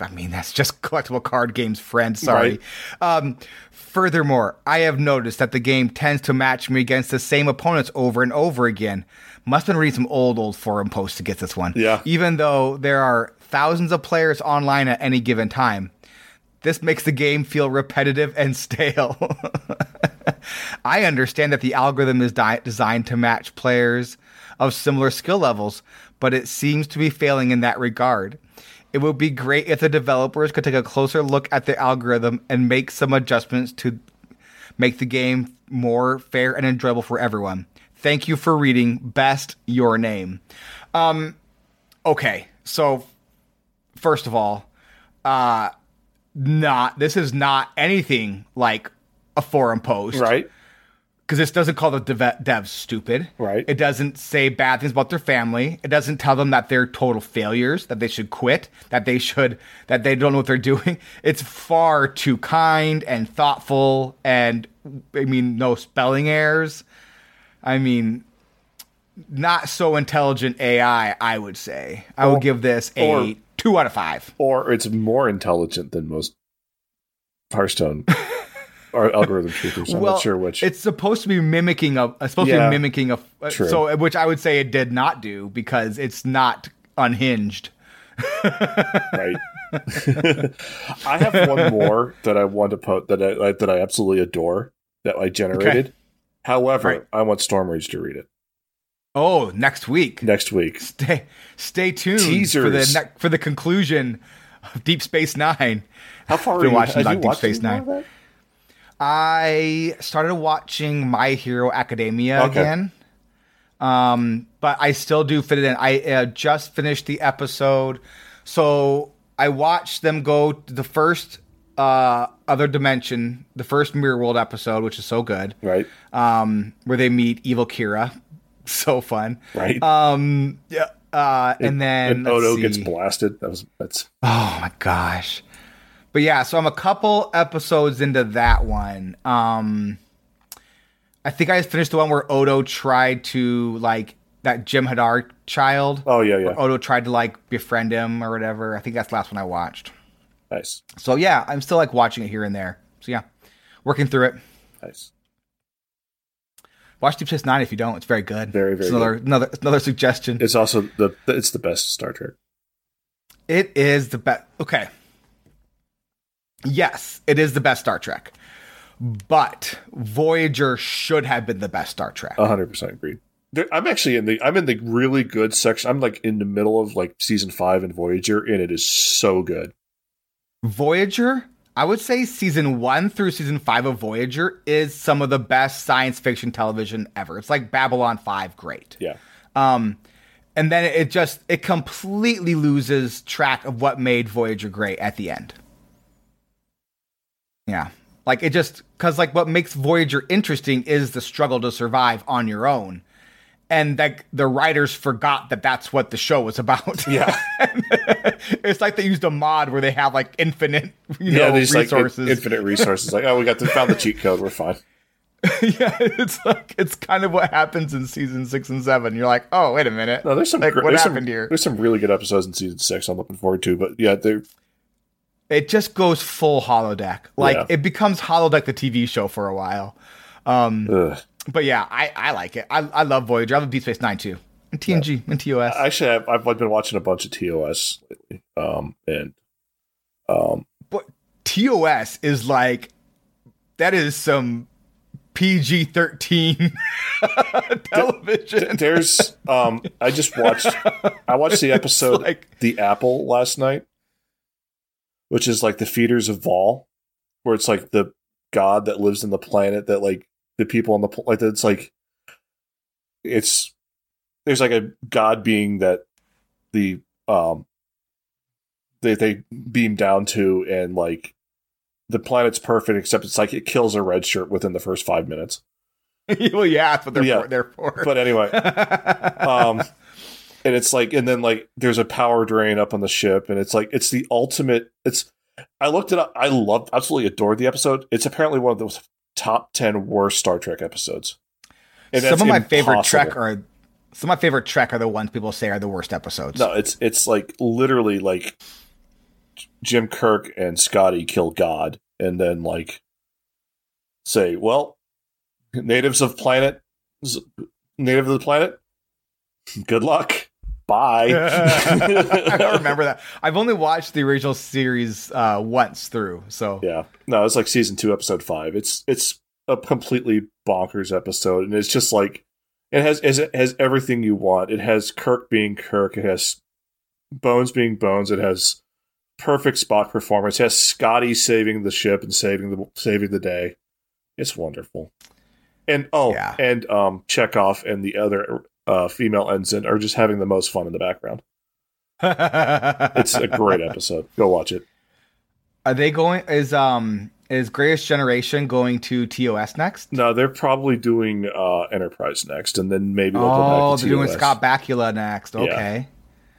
I mean, that's just collectible card games, friend. Sorry. Um, furthermore, I have noticed that the game tends to match me against the same opponents over and over again. Must have been reading some old, old forum posts to get this one. Yeah. Even though there are thousands of players online at any given time, this makes the game feel repetitive and stale. I understand that the algorithm is di- designed to match players of similar skill levels, but it seems to be failing in that regard. It would be great if the developers could take a closer look at the algorithm and make some adjustments to make the game more fair and enjoyable for everyone. Thank you for reading. Best your name. Um, okay, so first of all, uh, not this is not anything like a forum post, right? Because this doesn't call the dev- devs stupid, Right. It doesn't say bad things about their family. It doesn't tell them that they're total failures, that they should quit, that they should, that they don't know what they're doing. It's far too kind and thoughtful, and I mean, no spelling errors. I mean, not so intelligent AI. I would say I Or- would give this a or- two out of five. Or it's more intelligent than most Hearthstone or algorithm truthers. I'm not sure which. It's supposed to be mimicking a. It's supposed to be mimicking a. uh, True. So, which I would say it did not do because it's not unhinged. right. I have one more that I want to put that I that I absolutely adore that I generated. However, Right. I want Stormrage to read it Oh, next week. next week. Stay, stay tuned for the ne- for the conclusion of Deep Space Nine. How far are you, watching like Deep Space Nine. I started watching My Hero Academia Okay. again. Um, but I still do fit it in. I uh, just finished the episode. So I watched them go to the first uh other dimension, the first Mirror World episode, which is so good. Right. Um, where they meet evil Kira. So fun. Right. Um yeah, uh and then and Odo gets blasted. That was that's Oh my gosh. But yeah, so I'm a couple episodes into that one. Um I think I just finished the one where Odo tried to like that Jem'Hadar child. oh yeah yeah Odo tried to like befriend him or whatever. I think that's the last one I watched. nice So yeah, I'm still like watching it here and there. So yeah, working through it. nice. Watch Deep Space Nine if you don't. It's very good. Very, very It's another another another suggestion. It's also the it's the best Star Trek. It is the best. Okay. Yes, it is the best Star Trek. But Voyager should have been the best Star Trek. hundred percent agreed. There, I'm actually in the I'm in the really good section. I'm like in the middle of like season five in Voyager, and it is so good. Voyager, I would say season one through season five of Voyager is some of the best science fiction television ever. It's like Babylon 5 great. Yeah, Um, and then it just it completely loses track of what made Voyager great at the end. Yeah. Like it just cuz like what makes Voyager interesting is the struggle to survive on your own. And like the writers forgot that that's what the show was about. yeah, it's like they used a mod where they have like infinite, you yeah. know, like resources. in- infinite resources. Like oh, we got to found the cheat code. We're fine. yeah, it's like it's kind of what happens in season six and seven. You're like, oh, wait a minute. No, there's some like gr- what happened some, here. There's some really good episodes in season six. I'm looking forward to, but yeah, they're it just goes full holodeck. Like Yeah. it becomes holodeck the TV show for a while. Um, Ugh. but yeah, I, I like it. I, I love Voyager. I love Deep Space Nine too, and TNG and TOS. Actually, I've, I've been watching a bunch of TOS lately, um, and um, but TOS is like that is some PG thirteen television. there's um, I just watched I watched the episode like- The Apple last night, which is like the feeders of Vaal, where it's like the god that lives in the planet that like the people on the pl- like it's like it's there's like a god being that the um they they beam down to and like the planet's perfect except it's like it kills a red shirt within the first five minutes. well, yeah, that's what they're Yeah. for. They're for. But anyway, um and it's like and then like there's a power drain up on the ship and it's like it's the ultimate it's i looked it up i loved absolutely adored the episode it's apparently one of those top 10 worst star trek episodes And some of my favorite. Trek are some of my favorite Trek are the ones people say are the worst episodes. no it's it's like literally like jim kirk and scotty kill god and then like say well natives of planet native of the planet good luck bye I don't remember that. I've only watched the original series uh, once through, so Yeah, no, it's like season two, episode five. It's it's a completely bonkers episode, and it's just like it has it has everything you want. It has Kirk being Kirk. It has Bones being Bones. It has perfect Spock performance. It has Scotty saving the ship and saving the saving the day. It's wonderful. And oh, Yeah. and um, Chekov and the other uh, female ensign are just having the most fun in the background. It's a great episode. Go watch it. Are they going? Is um is Greatest Generation going to TOS next? No, they're probably doing uh, Enterprise next, and then maybe they'll go Oh, they're doing Scott Bakula next. Okay.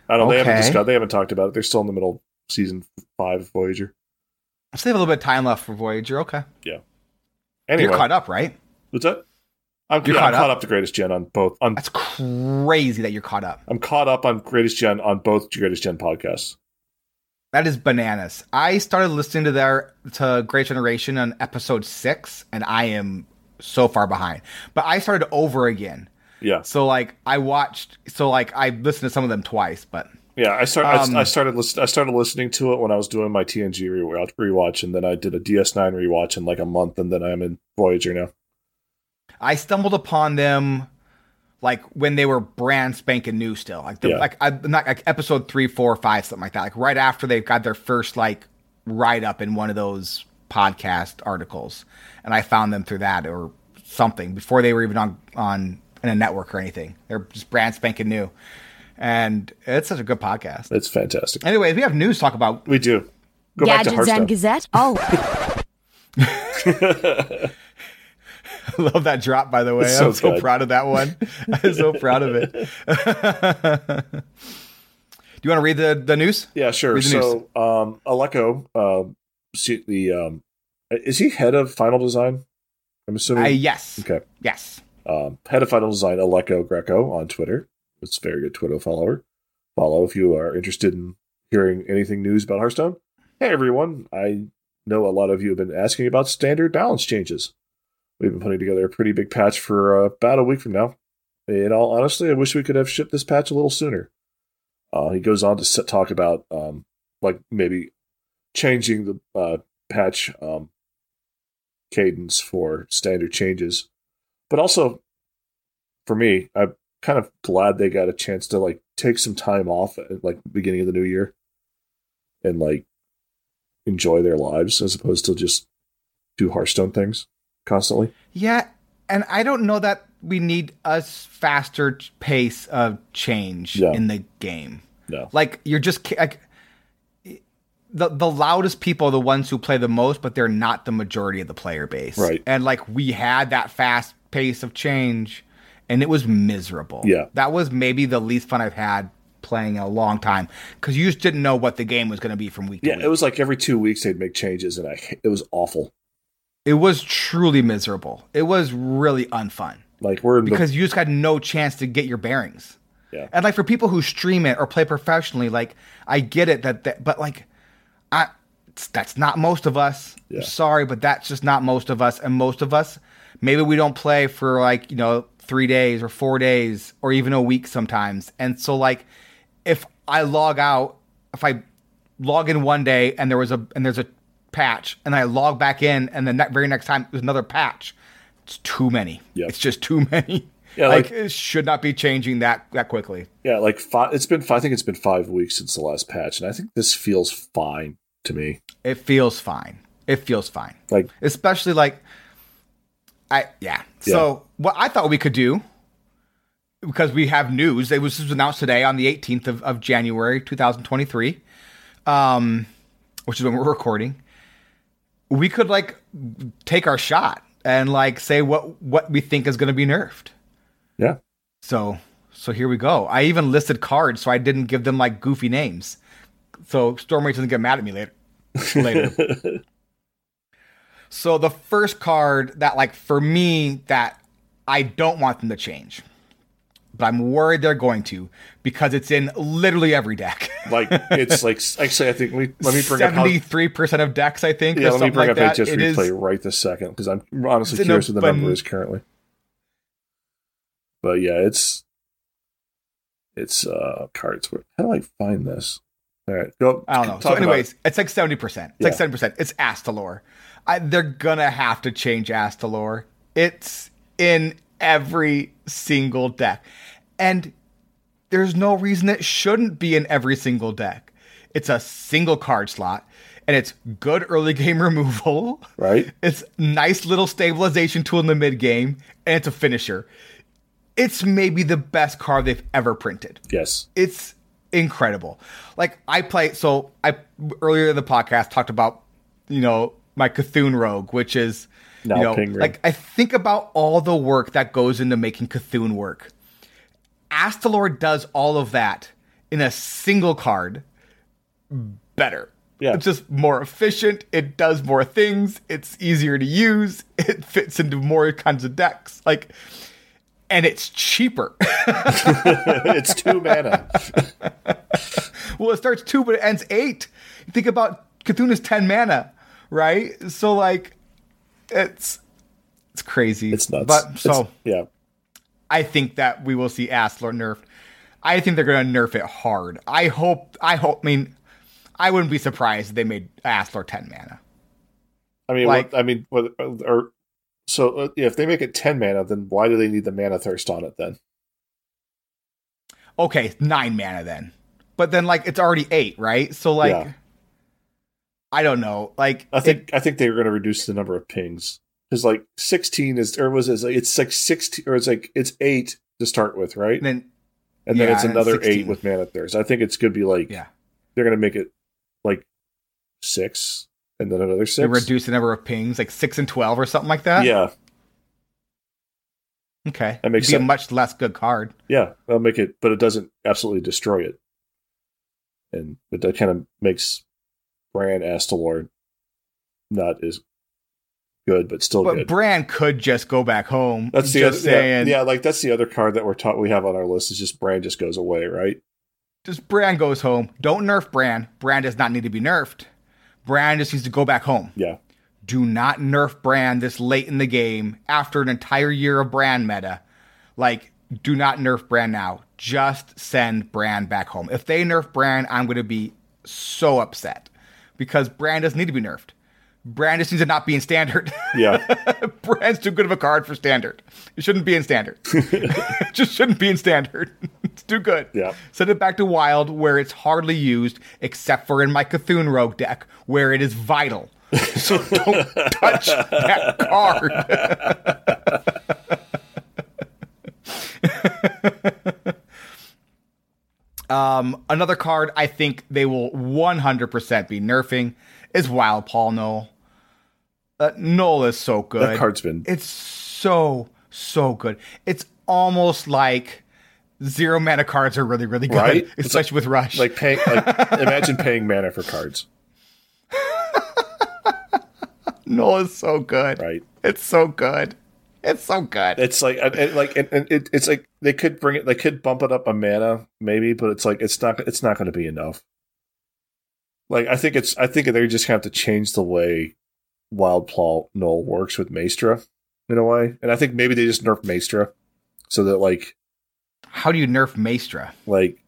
I don't. They haven't discussed. They haven't talked about it. They're still in the middle of season five Voyager. I still have a little bit of time left for Voyager. Okay. Yeah. Anyway, You're caught up, right? what's that? I'm, yeah, I'm caught caught up? up to Greatest Gen on both. On, That's crazy that you're caught up. I'm caught up on Greatest Gen on both Greatest Gen podcasts. That is bananas. I started listening to their to Great Generation on episode six, and I am so far behind. But I started over again. Yeah, So like I watched so like I listened to some of them twice, but yeah. I started. Um, I, I started. Listen, I started listening to it when I was doing my TNG rewatch, rewatch, and then I did a DS9 rewatch in like a month, and then I'm in Voyager now. I stumbled upon them like when they were brand spanking new still. Like the, Yeah. like I not like episode three, four, five, something like that. Like right after they got their first like write up in one of those podcast articles. And I found them through that or something before they were even on on in a network or anything. They're just brand spanking new. And it's such a good podcast. It's fantastic. Anyways, we have news to talk about. We do. Go back to Gadgetzan Gazette. Oh, I love that drop, by the way. So I'm so good. proud of that one. I'm so proud of it. Do you want to read the, the news? Yeah, sure. So, um, Aleko, see the um, is he head of final design? I'm assuming. Uh, yes. Okay. Yes. Um, head of final design, Aleko Greco on Twitter. It's a very good Twitter follower. Follow if you are interested in hearing anything news about Hearthstone. Hey everyone, I know a lot of you have been asking about standard balance changes. We've been putting together a pretty big patch for uh, about a week from now. In all honestly, I wish we could have shipped this patch a little sooner. Uh, he goes on to talk about um, like maybe changing the uh, patch um, cadence for standard changes, but also for me, I'm kind of glad they got a chance to like take some time off at like beginning of the new year and like enjoy their lives as opposed to just do Hearthstone things constantly. Yeah. And I don't know that we need a faster pace of change Yeah. in the game. No. Like, you're just. Like, the, the loudest people are the ones who play the most, but they're not the majority of the player base. Right. And like we had that fast pace of change and it was miserable. Yeah. That was maybe the least fun I've had playing in a long time because you just didn't know what the game was going to be from week to Yeah, week. it was like every two weeks they'd make changes, and I it was awful. It was truly miserable. It was really unfun Like we're because you just had no chance to get your bearings. Yeah. And like for people who stream it or play professionally, like I get it that, that but like I that's not most of us. Yeah. I'm sorry, but that's just not most of us. And most of us, maybe we don't play for like, you know, three days or four days or even a week sometimes. And so, like, if I log out, if I log in one day and there was a, and there's a patch and I log back in and the ne- very next time there's another patch, it's too many. Yeah. It's just too many. Yeah, like, like- it should not be changing that that quickly. Yeah, like five. It's been. I think it's been five weeks since the last patch, and I think this feels fine to me. It feels fine. It feels fine. Like especially like I yeah. So what I thought we could do because we have news. It was announced today on the 18th of, of January 2023, um, which is when we're recording. We could like take our shot and like say what what we think is going to be nerfed. yeah, So so here we go. I even listed cards so I didn't give them like goofy names. So Stormrage doesn't get mad at me later. Later. so the first card that like for me that I don't want them to change. But I'm worried they're going to because it's in literally every deck. like it's like actually, I think let me let me bring up how, Seventy three percent of decks, I think. yeah, let me bring like up that. HS It is- replay right this second because I'm honestly curious what the number is currently. But yeah, it's it's uh cards. Where how do I find this? All right, go. I don't know. So, anyways, it. it's like seventy percent. It's like seventy percent. It's Astalor. I, they're gonna have to change Astalor. It's in every single deck, and there's no reason it shouldn't be in every single deck. It's a single card slot, and it's good early game removal. right? It's nice little stabilization tool in the mid game, and it's a finisher. It's maybe the best card they've ever printed Yes. it's incredible. Like I play so I earlier in the podcast talked about you know my C'Thun Rogue, which is You know Ping like I think about all the work that goes into making C'Thun work. Astalor does all of that in a single card better. Yeah. It's just more efficient. It does more things. It's easier to use. It fits into more kinds of decks. Like, and it's cheaper. it's two mana. Well, it starts two, but it ends eight. Think about C'Thun's ten mana, right? So like, it's it's crazy. It's nuts. But so It's- yeah, I think that we will see Astalor nerfed. I think they're going to nerf it hard. I hope. I hope. I mean, I wouldn't be surprised if they made Astalor ten mana. I mean, Like- what, I mean, what, or so uh, if they make it ten mana, then why do they need the mana thirst on it then? Okay, nine mana then. But then like it's already eight, right? So like, Yeah. I don't know. Like I think I think they were going to reduce the number of pings because like sixteen is or was it it's like sixteen or it's like it's eight to start with, right? and then And then yeah, it's and another 16. eight with mana thirst. I think it's going to be like yeah, they're going to make it like six and then another they six. reduce the number of pings, like six and twelve or something like that. yeah, Okay. That makes Be a much less good card. yeah, that'll make it, but it doesn't absolutely destroy it. And but that kind of makes Brann Astalor not as good, but still But good. Brann could just go back home. That's the other, just yeah, yeah, like that's the other card that we're taught we have on our list is just Brann just goes away, right? Just Brann goes home. Don't nerf Brann. Brann does not need to be nerfed. Brann just needs to go back home. Yeah, Do not nerf Brann this late in the game after an entire year of Brann meta. Like, do not nerf Brann now. Just send Brann back home. If they nerf Brann, I'm going to be so upset because Brann doesn't need to be nerfed. Brann just needs to not be in standard. yeah, Brann's too good of a card for standard. It shouldn't be in standard. it just shouldn't be in standard. it's too good. Yeah. Send it back to wild where it's hardly used, except for in my C'Thun Rogue deck, where it is vital. So don't touch that card. Um, another card I think they will 100% be nerfing is Wildpaw Gnoll. Uh, Gnoll is so good. that card's been It's so so good. It's almost like zero mana cards are really really good, Right? Especially with Rush. like paying. Like, imagine paying mana for cards, Gnoll is so good. right? It's so good. It's so good. It's like and, and like and, and it, it's like they could bring it, they could bump it up a mana maybe, but it's like it's not it's not going to be enough. Like I think it's I think they just have to change the way Wildpaw Gnoll works with Maestra in a way, and I think maybe they just nerf Maestra so that like How do you nerf Maestra? like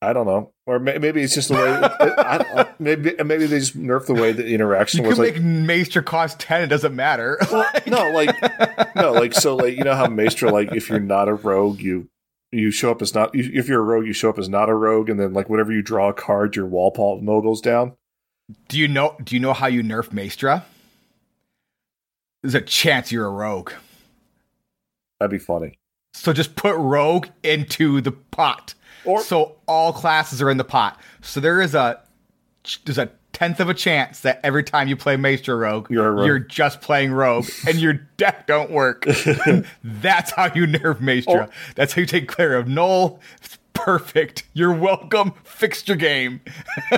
I don't know, or may, maybe it's just the way. I, I, maybe maybe they just nerf the way the interaction You was can like. make Maestra cost ten. It doesn't matter. no, like no, like so, like you know how Maestra, like if you're not a rogue, you you show up as not. If you're a rogue, you show up as not a rogue, and then like whenever you draw a card, your wall no goes down. do you know? Do you know how you nerf Maestra? There's a chance you're a rogue. That'd be funny. So just put rogue into the pot. Or- so all classes are in the pot. So there is a there's a tenth of a chance that every time you play Maestra Rogue, You're rogue. you're just playing Rogue and your deck don't work. That's how you nerf Maestra. Or- oh. That's how you take care of Gnoll. It's perfect. You're welcome. Fixed your game.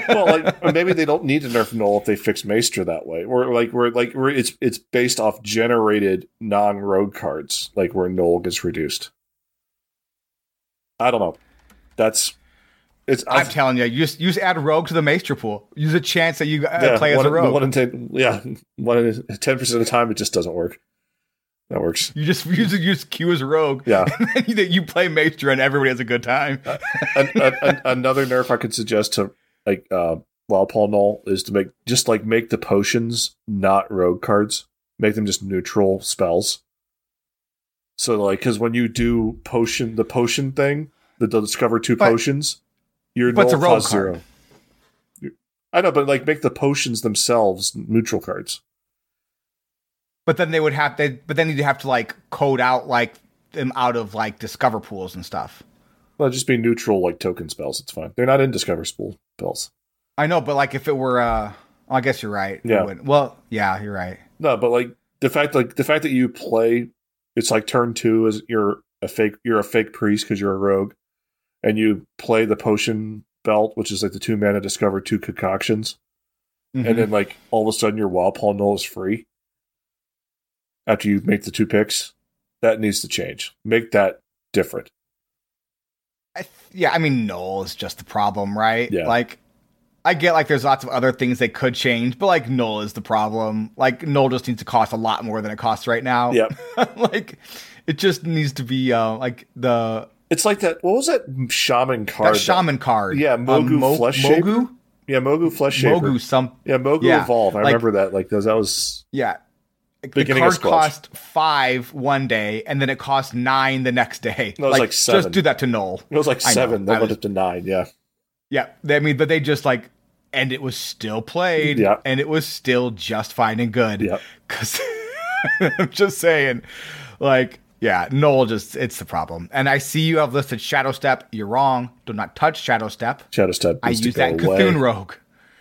well, like maybe they don't need to nerf Gnoll if they fix Maestra that way, or like where like where it's it's based off generated non rogue cards, like where Gnoll gets reduced. I don't know. That's it's I'm telling you, you just, you just add Rogue to the Maestra pool. Use a chance that you uh, yeah, play as one, a Rogue. One in ten, yeah, one in ten percent of the time it just doesn't work. That works. you just use use Q as a Rogue. Yeah. and then you play Maestra and everybody has a good time. an, an, an- another nerf I could suggest to like uh Wildpaw Gnoll is to make just like make the potions not rogue cards, make them just neutral spells. So like, because when you do potion, the potion thing, the, the discover two But- potions, your but it's a card. zero. I know, but like make the potions themselves neutral cards. But then they would have they but then you'd have to like code out like them out of like discover pools and stuff. Well, just be neutral like token spells. It's fine. They're not in discover spool spells. I know, but like if it were uh I guess you're right. Yeah. Well, yeah, you're right. No, but like the fact like the fact that you play it's like turn two is you're a fake you're a fake priest because you're a rogue, and you play the potion belt, which is like the two mana discover two concoctions, Mhm. and then like all of a sudden your Wildpaw Gnoll is free after you make the two picks. That needs to change. Make that different. I th- yeah, I mean Gnoll is just the problem, right? Yeah. Like I get like there's lots of other things they could change, but like Gnoll is the problem. Like Gnoll just needs to cost a lot more than it costs right now. Yep. like it just needs to be uh like the It's like that. What was that shaman card? that shaman card. Yeah, Um, Mogu Mo- Flesh Shaper? Mogu? yeah, Mogu Flesh Shaper. Mogu some Yeah, Mogu Yeah, Evolve. I like- remember that. Like those. That was Yeah. The card cost five one day, and then it cost nine the next day. No, it was like seven. Just do that to Gnoll. it was like I seven. Then I went up to nine. Yeah. Yeah, I mean, but they just like, and it was still played, Yeah. and it was still just fine and good. Yeah. Because I'm just saying, like, yeah, Null just it's the problem. And I see you have listed Shadow Step. You're wrong. Do not touch Shadow Step. Shadow Step. I use that in go away. C'Thun Rogue.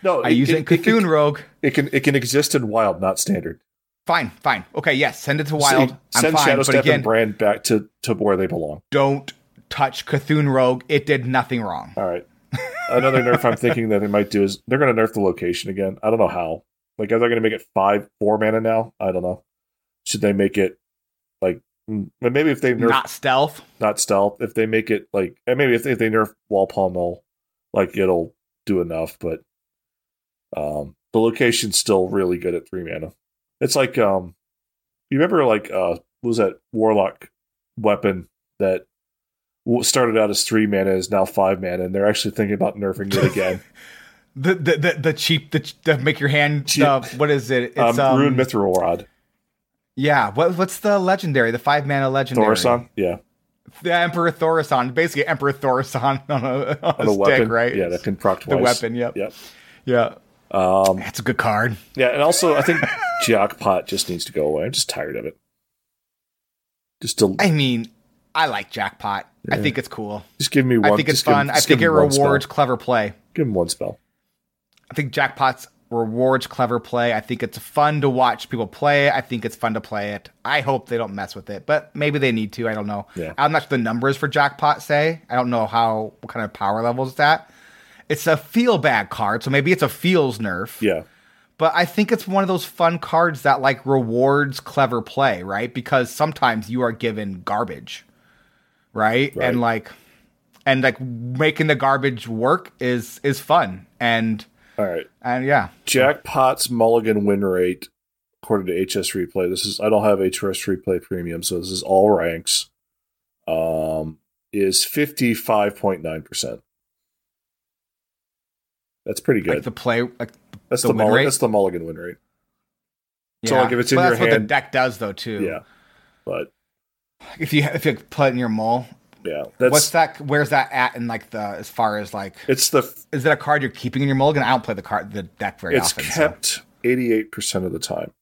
No, I use it in C'Thun It, Rogue. it can it can exist in wild, not standard. Fine, fine. Okay, yes, send it to Wild. Send- I'm Send fine. Shadow Step again, and Brann back to to where they belong. don't touch C'Thun Rogue. It did nothing wrong. All right. Another nerf I'm thinking that they might do is they're going to nerf the location again. I don't know how. Like, are they going to make it five four mana now? I don't know. Should they make it like mm, maybe if they nerf Not stealth. not stealth, if they make it like and maybe if they, if they nerf wall Gnoll, like it'll do enough. But um, the location's still really good at three mana. It's like um, you remember like uh, what was that warlock weapon that started out as three mana is now five mana, and they're actually thinking about nerfing it again. The the the, the cheap the, the make your hand. Cheap. Uh, what is it? um, It's um, Rune Mithril Rod, Yeah. What what's the legendary? The five mana legendary. Thaurissan, yeah, The Emperor Thaurissan. Basically, Emperor Thaurissan on a, on on a a stick, weapon, right? yeah, that can proc the weapon. Yep. Yep. Yeah. Um, That's a good card. Yeah, and also I think Jackpot just needs to go away. I'm just tired of it. Just to I mean, I like Jackpot. I think it's cool. just give me one. I think it's fun. I think it one spell. rewards clever play. Give him one spell. I think Jackpot's rewards clever play. I think it's fun to watch people play. I think it's fun to play it. I hope they don't mess with it, but maybe they need to. I don't know. Yeah. I'm not sure the numbers for Jackpot say. I don't know how what kind of power levels it's at. It's a feel bad card, so maybe it's a feels nerf. Yeah, But I think it's one of those fun cards that like rewards clever play, right? Because sometimes you are given garbage, right? Right. And like and like making the garbage work is is fun. And All right. And yeah, Jackpot's mulligan win rate, according to HS Replay. This is I don't have HS Replay Premium, so this is all ranks. Um, is fifty five point nine percent. That's pretty good. like the play, like that's the the, win mulli- rate? that's the mulligan win rate. So, like, if it's in your that's what the deck does though too. Yeah, but If you if you play it in your mull, yeah, that's what's that? Where's that at in like the as far as like it's the is it a card you're keeping in your mulligan? I don't play the card the deck very it's often. so- kept eighty eight percent of the time.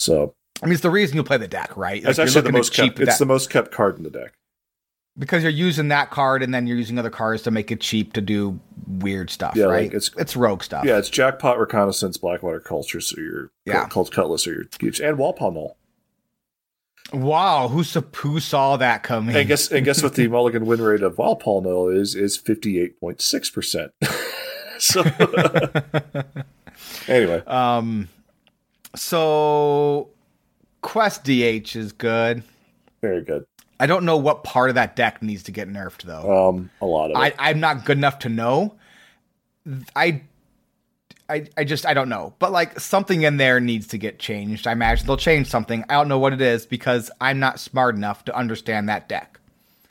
So I mean, it's the reason you play the deck, right? it's Like, you're actually the most kept. It's the most kept card in the deck. because you're using that card and then you're using other cards to make it cheap to do weird stuff, Yeah, right? like, it's- it's rogue stuff. Yeah, it's jackpot reconnaissance, blackwater culture, so your Yeah. cult cutlass or your and wall Gnoll. Wow, who who saw that coming? And guess and guess what the mulligan win rate of Gnoll is is fifty eight point six percent. So anyway, um, so Quest DH is good. very good. I don't know what part of that deck needs to get nerfed though. Um, a lot of I. I'm not good enough to know. I, I, I just I don't know. But like something in there needs to get changed. I imagine they'll change something. I don't know what it is because I'm not smart enough to understand that deck.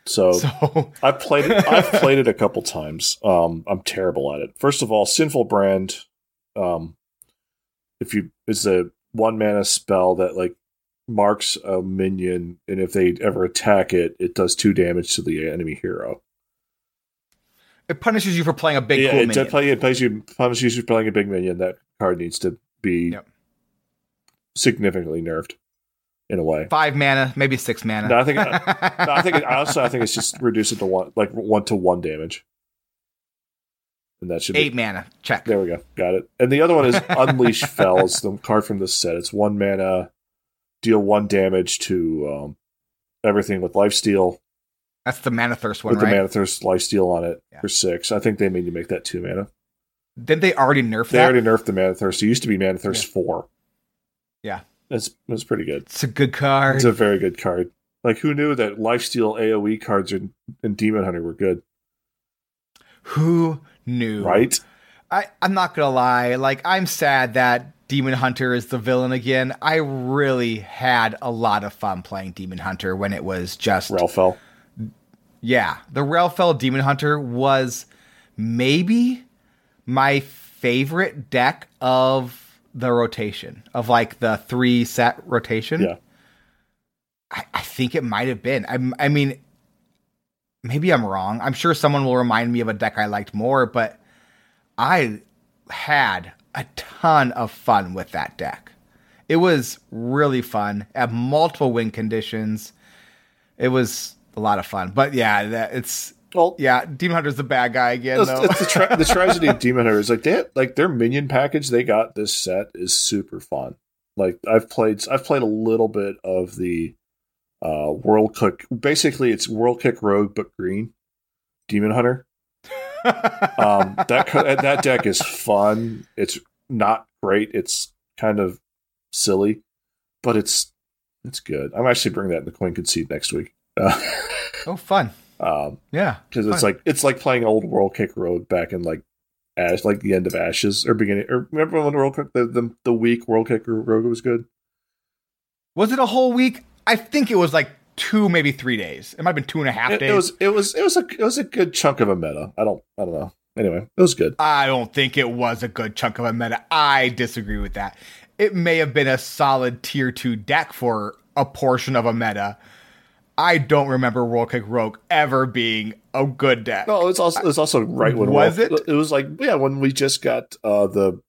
So, So I've played it. I've played it a couple times. Um, I'm terrible at it. First of all, sinful brand. Um, if you it's a one mana spell that like marks a minion, and if they ever attack it, it does two damage to the enemy hero. It punishes you for playing a big yeah, cool it, minion. play, it plays you punishes you for playing a big minion. That card needs to be Yep. significantly nerfed in a way. Five mana, maybe six mana. No, I think- No, I think it, honestly, I think it's just reduce it to one, like one to one damage, and that should be eight mana. Check. There we go. Got it. And the other one is Unleash Fells, the card from this set. It's one mana, deal one damage to um, everything with lifesteal, That's the mana thirst one, with right? the Mana Thirst lifesteal on it Yeah. for six. I think they made you make that two mana. Didn't they already nerf They that? already nerfed the Mana Thirst. It used to be Mana Thirst four. Yeah. It's it's pretty good. It's a good card. It's a very good card. Like who knew that lifesteal AOE cards in, in Demon Hunter were good, Who knew? right? I, I'm not gonna lie. Like, I'm sad that Demon Hunter is the villain again. I really had a lot of fun playing Demon Hunter when it was just Ralphel. Yeah. The Relfell Demon Hunter was maybe my favorite deck of the rotation of like the three set rotation. Yeah. I, I think it might have been. I, I mean, maybe I'm wrong. I'm sure someone will remind me of a deck I liked more, but I had a ton of fun with that deck. It was really fun at multiple win conditions. It was a lot of fun. But yeah, that it's Well, yeah, Demon Hunter's the bad guy again. It's, though. it's the, tra- the tragedy of Demon Hunter is like they like their minion package they got this set is super fun. Like I've played I've played a little bit of the uh World Cook. Basically, it's World Kick Rogue but green Demon Hunter. Um, that that deck is fun. It's not great. It's kind of silly, but it's it's good. I'm actually bringing that in the Coin Concede next week. Uh, oh, fun. um, Yeah. because it's like it's like playing old World Kick Road back in like Ash, like the end of Ashes or beginning. Or remember when World Kick the the, the week World Kick Road was good? Was it a whole week? I think it was like two, maybe three days. It might have been two and a half It, days. it was it was it was a it was a good chunk of a meta. I don't I don't know. Anyway, it was good. I don't think it was a good chunk of a meta. I disagree with that. It may have been a solid tier two deck for a portion of a meta. I don't remember World Kick Rogue ever being a good deck. No, it's also it's also right when Was World- it? It was like yeah when we just got uh the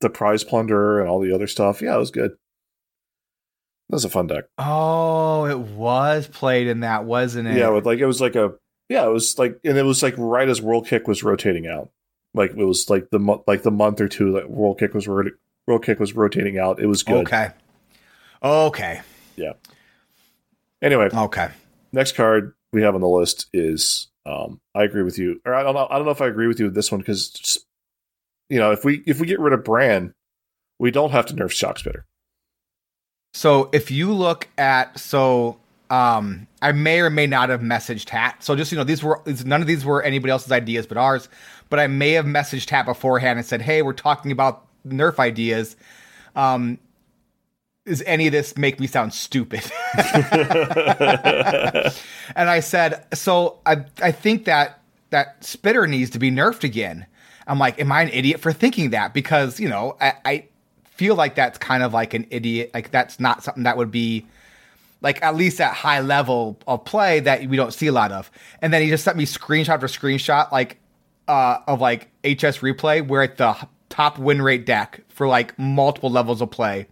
the prize plunderer and all the other stuff. Yeah, it was good. That was a fun deck. Oh, it was played in that, wasn't it? Yeah, with like it was like a yeah, it was like and it was like right as World Kick was rotating out. Like it was like the like the month or two that World Kick was World Kick was rotating out. It was good. Okay. Okay. Anyway, Okay. next card we have on the list is um I agree with you. Or I don't know I don't know if I agree with you with this one cuz you know, if we if we get rid of Brann, we don't have to nerf Shock Spitter. So if you look at so Um, I may or may not have messaged Hat. So just you know, these were these, none of these were anybody else's ideas but ours. But I may have messaged Hat beforehand and said, "Hey, we're talking about Nerf ideas. Um, does any of this make me sound stupid?" and I said, "So I I think that that spitter needs to be nerfed again." I'm like, "Am I an idiot for thinking that?" Because you know, I, I feel like that's kind of like an idiot. Like that's not something that would be like at least at high level of play that we don't see a lot of. And then he just sent me screenshot after screenshot, like uh, of like HS replay, where at the top win rate deck for like multiple levels of play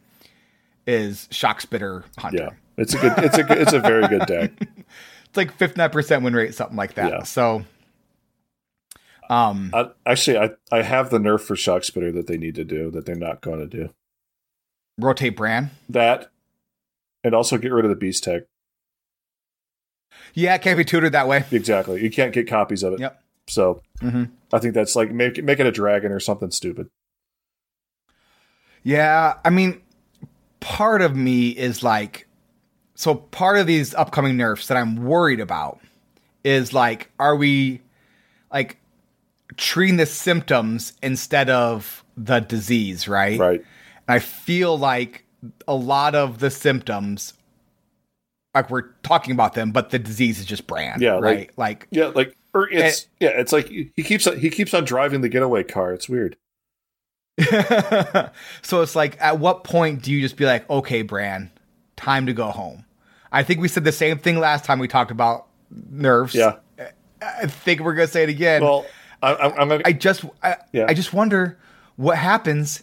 is Shock Spitter Hunter. Yeah, it's a good. It's a good, it's a very good deck. It's like fifty nine percent win rate, something like that. Yeah. So, um, I, actually, I I have the nerf for shock spitter that they need to do that they're not going to do rotate Brann. that, and also get rid of the beast tech. Yeah, it can't be tutored that way. Exactly, you can't get copies of it. Yep. So hmm I think that's like make make it a dragon or something stupid. Yeah, I mean, part of me is like, so part of these upcoming nerfs that I'm worried about is like, are we like treating the symptoms instead of the disease, right? Right. And I feel like a lot of the symptoms, like we're talking about them, but the disease is just Brann, Yeah, right? Like, Yeah, like or it's Eh. yeah, it's like he keeps he keeps on driving the getaway car. It's weird. so it's like, at what point do you just be like, okay, Brann, time to go home? I think we said the same thing last time we talked about nerves. Yeah. I think we're gonna say it again. Well, I, I'm, gonna. I just, I, Yeah. I just wonder what happens.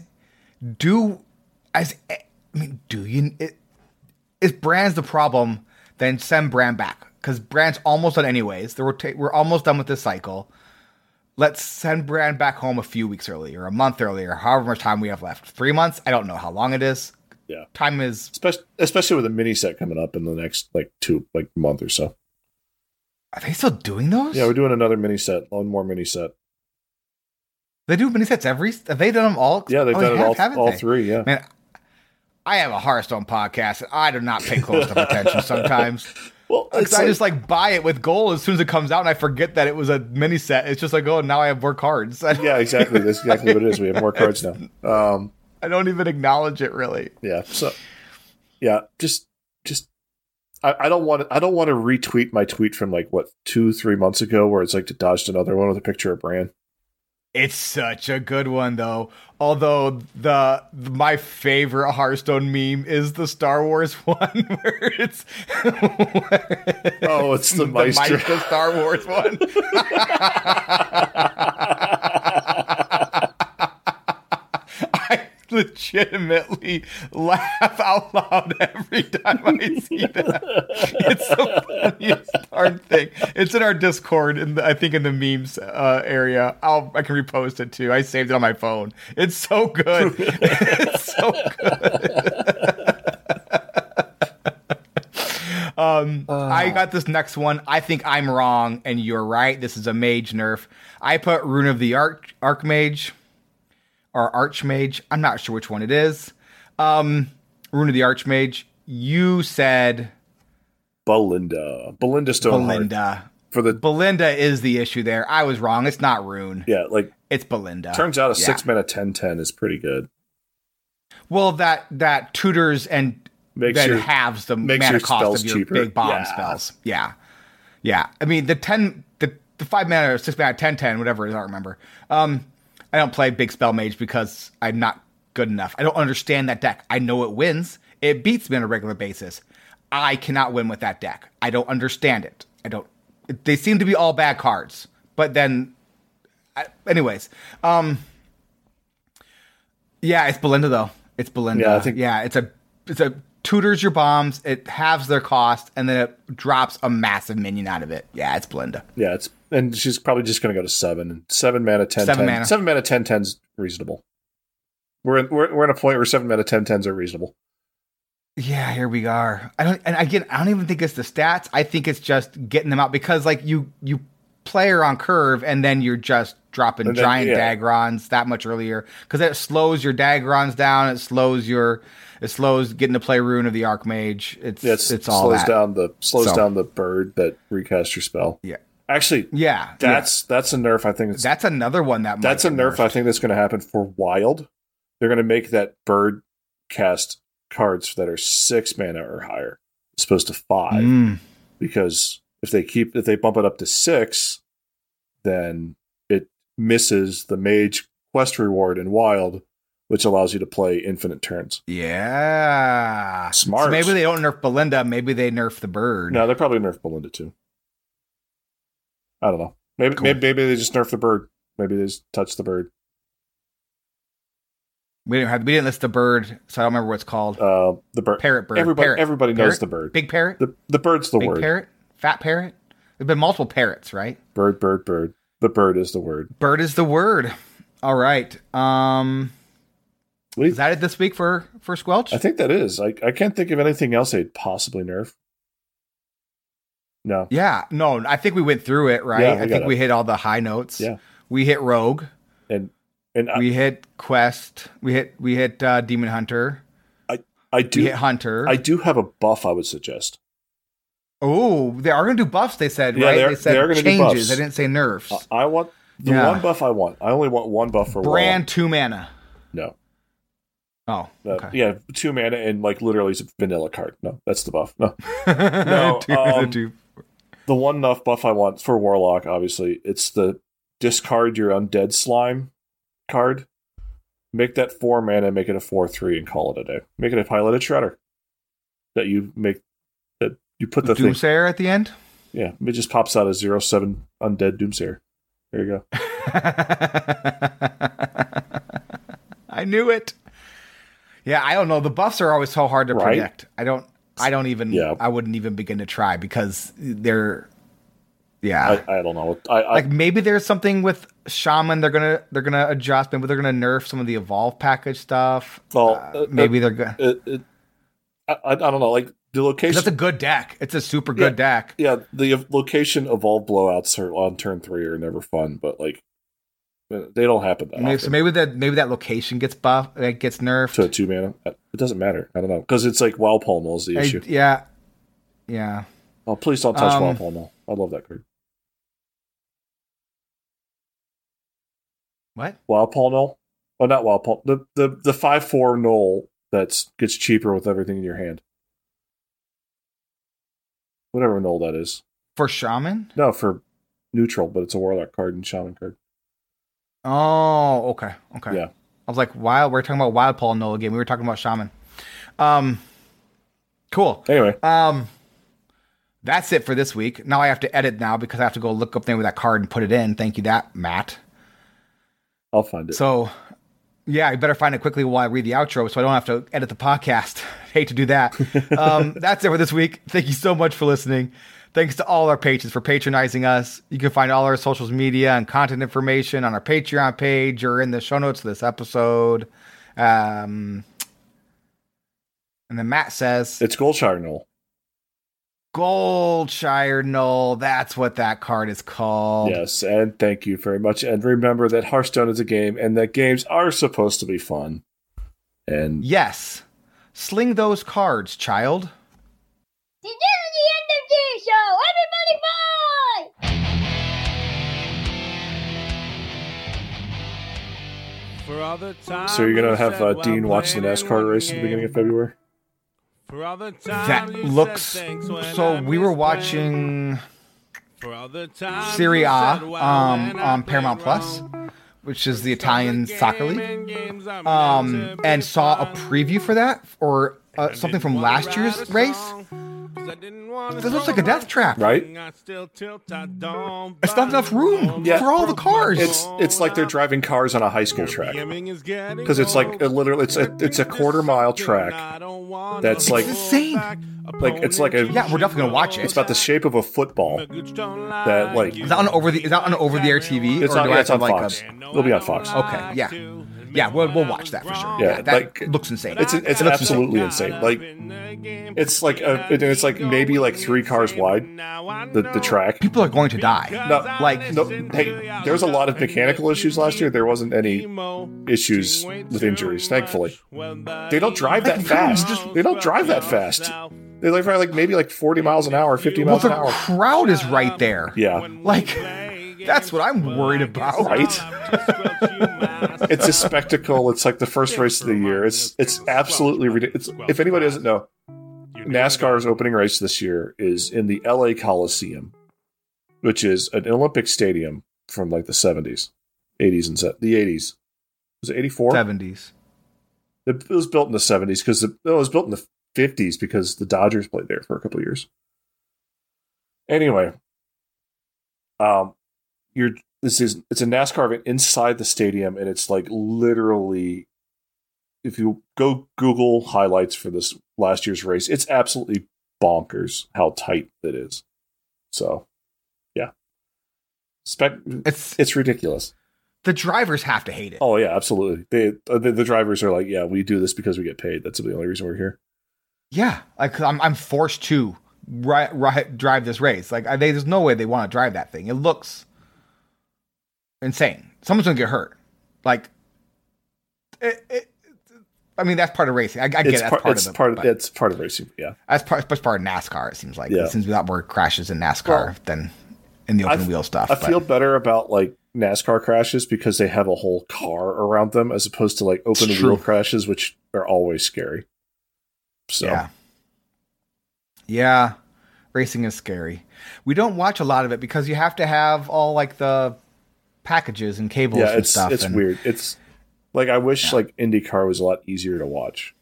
Do as I mean, do you? It, Brann's the problem? Then send Brann back because Brann's almost done anyways. The rota- we're almost done with this cycle. Let's send Brann back home a few weeks earlier, a month earlier, however much time we have left. Three months? I don't know how long it is. yeah, Time is. especially especially with a mini set coming up in the next like two like month or so. Are they still doing those? Yeah, we're doing another mini set, one more mini set. they do mini sets every. Have they done them all? Yeah, they've Oh, done they it have, all, all three. Yeah, Man, I have a Hearthstone podcast, and I do not pay close enough attention sometimes. well, Because it's I just like buy it with gold as soon as it comes out, and I forget that it was a mini set. It's just like, oh, now I have more cards. Yeah, exactly. That's exactly what it is. We have more cards now. Um, I don't even acknowledge it really. yeah. So, yeah, just just I, I don't want to I don't want to retweet my tweet from like what two three months ago where it's like to dodged another one with a picture of Brann. It's such a good one, though. Although the my favorite Hearthstone meme is the Star Wars one, where it's Oh, it's the the Meister. Meister Star Wars one. Legitimately laugh out loud every time I see that. It's the funniest darn thing. It's in our Discord, in the, I think in the memes uh, area. I'll I can repost it too. I saved it on my phone. It's so good. it's so good. Um, I got this next one. I think I'm wrong and you're right. This is a mage nerf. I put Rune of the Arch Archmage or Archmage. I'm not sure which one it is. Um, Rune of the Archmage. You said Balinda. Balinda Stonehearth. Balinda. For the Balinda is the issue there. I was wrong. It's not Rune. yeah, like It's Balinda. turns out a Yeah. six mana 10-10 is pretty good. Well, that that tutors and Makes then your- halves the mana cost of your cheaper. big bomb Yeah. spells. Yeah, yeah. I mean the ten, the the five mana or six mana, ten ten, whatever it is. I don't remember. Um, I don't play big spell mage because I'm not good enough. I don't understand that deck. I know it wins. It beats me on a regular basis. I cannot win with that deck. I don't understand it. I don't. They seem to be all bad cards. But then, I, anyways, um, yeah, it's Balinda though. It's Balinda. Yeah, think- yeah, it's a it's a tutors your bombs. It halves their cost, and then it drops a massive minion out of it. Yeah, it's Balinda. Yeah, it's and she's probably just going to go to seven and seven mana 10 Seven 10. mana. Seven mana 10 10's reasonable. We're in, we're we're in a point where seven mana 10 10's are reasonable. Yeah, here we are. I don't, and again, I don't even think it's the stats. I think it's just getting them out because, like, you you play her on curve, and then you're just dropping then- giant yeah. Dagrons that much earlier because it slows your Dagrons down. It slows your, It slows getting to play Rune of the Archmage. It's Yeah, it's, it's, all slows that. down the slows So- down the bird that recasts your spell. Yeah, Actually, yeah. that's that's a nerf. I think yeah. that's another one that might that's a nerf. nerfed. I think that's going to happen for wild. They're going to make that bird cast cards that are six mana or higher, as opposed to five. Mm. because if they keep if they bump it up to six, then it misses the mage quest reward in wild, which allows you to play infinite turns. Yeah, Smart. So maybe they don't nerf Balinda. Maybe they nerf the bird. No, they probably nerf Balinda too. I don't know. Maybe Cool. maybe, maybe they just nerf the bird. Maybe they just touch the bird. we didn't have we didn't list the bird, so I don't remember what it's called. Uh, the bird. parrot bird. Everybody Parrot. everybody knows Parrot? the bird. Big parrot. The the bird's the Big word. parrot. Fat parrot. There've been multiple parrots, right? Bird bird bird. The bird is the word. Bird is the word. All right. Um, is that it this week for for Squelch? I think that is. I I can't think of anything else they'd possibly nerf. No. yeah. No, I think we went through it, right? Yeah, I think it. we hit all the high notes. Yeah. We hit Rogue. And and I, we hit Quest. We hit we hit uh, Demon Hunter. I We do hit Hunter. I do have a buff I would suggest. oh, they are going to do buffs. They said Yeah, right. they're- They said they are changes. buffs. They didn't say nerfs. Uh, I want the Yeah. one buff I want. I only want one buff for one. Brann two mana. No. Oh, Uh, okay. Yeah, two mana and like literally it's a vanilla card. No, that's the buff. No. No, Two um, two- The one enough buff I want for Warlock, obviously, it's the discard your undead slime card. Make that four mana, make it a four three, and call it a day. Make it a piloted shredder. That you make that you put the thing. Doomsayer at the end. Yeah, it just pops out as zero seven undead doomsayer. There you go. I knew it. Yeah, I don't know. The buffs are always so hard to Right? predict. I don't. I don't even. Yeah. I wouldn't even begin to try because they're. Yeah. I, I don't know. I, I like maybe there's something with shaman. They're gonna they're gonna adjust. Maybe they're gonna nerf some of the evolve package stuff. Well, Uh, uh, maybe they're gonna. it, it, I, I don't know. Like the location. That's a good deck. It's a super good deck. yeah, the location evolve blowouts are on turn three are never fun, but like they don't happen that Maybe, so maybe that maybe that location gets buffed, It gets nerfed. to a two mana. It doesn't matter. I don't know because it's like Wild Palmo is the I- issue. yeah. Yeah. Oh, please don't touch Um, Wild Palmo. I love that card. What? Wild Palmo. Oh, not Wild Palmo. The the the five four Gnoll that's gets cheaper with everything in your hand. Whatever Gnoll that is. For shaman? No, for neutral, but it's a warlock card and shaman card. Oh, okay, okay. Yeah. I was like, wild. We're talking about Wildpaw Gnoll again. We were talking about shaman. Um, cool. Anyway, Um, that's it for this week. Now I have to edit now because I have to go look up the name of that card and put it in. Thank you, that Matt. I'll find it. So, yeah, I better find it quickly while I read the outro, so I don't have to edit the podcast. Hate to do that. um, that's it for this week. Thank you so much for listening. Thanks to all our patrons for patronizing us. You can find all our social media and content information on our Patreon page or in the show notes of this episode. Um, and then Matt says, it's Goldshire Gnoll. Goldshire Gnoll. That's what that card is called. Yes, and thank you very much. And remember that Hearthstone is a game, and that games are supposed to be fun. And Yes. Sling those cards, child. This is the end of the show. Everybody bye! For all the time so you're gonna have uh, while Dean watch the NASCAR one race at the beginning of. February. For all the time That looks. So we were watching For all the time Serie A said um, on Paramount played Plus, which is the Italian Some soccer league. and games Um, and saw a preview for that or uh, something from last year's race. This This looks like a death trap. Right? It's not enough room Yeah. for all the cars. It's it's like they're driving cars on a high school track because Because it's like a literally it's a it's a quarter mile track. that's like- insane. Like it's like a Yeah, we're definitely gonna watch it. It's about the shape of a football. That like Is that on over the? Is that on over the air TV? it's on do yeah, it's to on like Fox. A, It'll be on Fox. Okay, yeah. Yeah, we'll, we'll watch that for sure. Yeah, that like, looks insane. It's it's It looks absolutely insane. Like it's like a, it's like maybe like three cars wide. The the track. People are going to die. No, Like no. Hey, there was a lot of mechanical issues last year. There wasn't any issues with injuries, thankfully. They don't drive that fast. They don't drive that fast. They like like maybe like forty miles an hour, fifty miles the an hour. crowd is right there. Yeah, Like, that's what I'm worried about. right. it's a spectacle. It's like the first race of the year. It's it's absolutely ridiculous. If anybody doesn't know, NASCAR's opening race this year is in the LA Coliseum, which is an Olympic stadium from like the 70s, 80s, and the 80s. Was it 84? 70s. It was built in the 70s because it was built in the 50s because the Dodgers played there for a couple of years. Anyway, um, you're this is it's a NASCAR event inside the stadium, and it's like literally, if you go Google highlights for this last year's race, it's absolutely bonkers how tight it is. So, yeah, spec It's it's ridiculous. the drivers have to hate it. Oh yeah, absolutely. They uh, the, the drivers are like, yeah, we do this because we get paid. That's the only reason we're here. Yeah, like I'm I'm forced to ri- ri- drive this race. Like I, they, there's no way they want to drive that thing. It looks insane. Someone's gonna get hurt. Like, it, it, I mean that's part of racing. I, I get it's it. that's part, part, it's of the, part of it's part of racing. Yeah, that's part that's part of NASCAR. It seems like Yeah. it seems a lot more crashes in NASCAR Well, than in the open I- wheel stuff. I but- feel better about like NASCAR crashes because they have a whole car around them as opposed to like open wheel crashes, which are always scary. So Yeah. Yeah. Racing is scary. We don't watch a lot of it because you have to have all like the packages and cables yeah, and it's stuff. it's and, weird. It's like I wish like IndyCar was a lot easier to watch.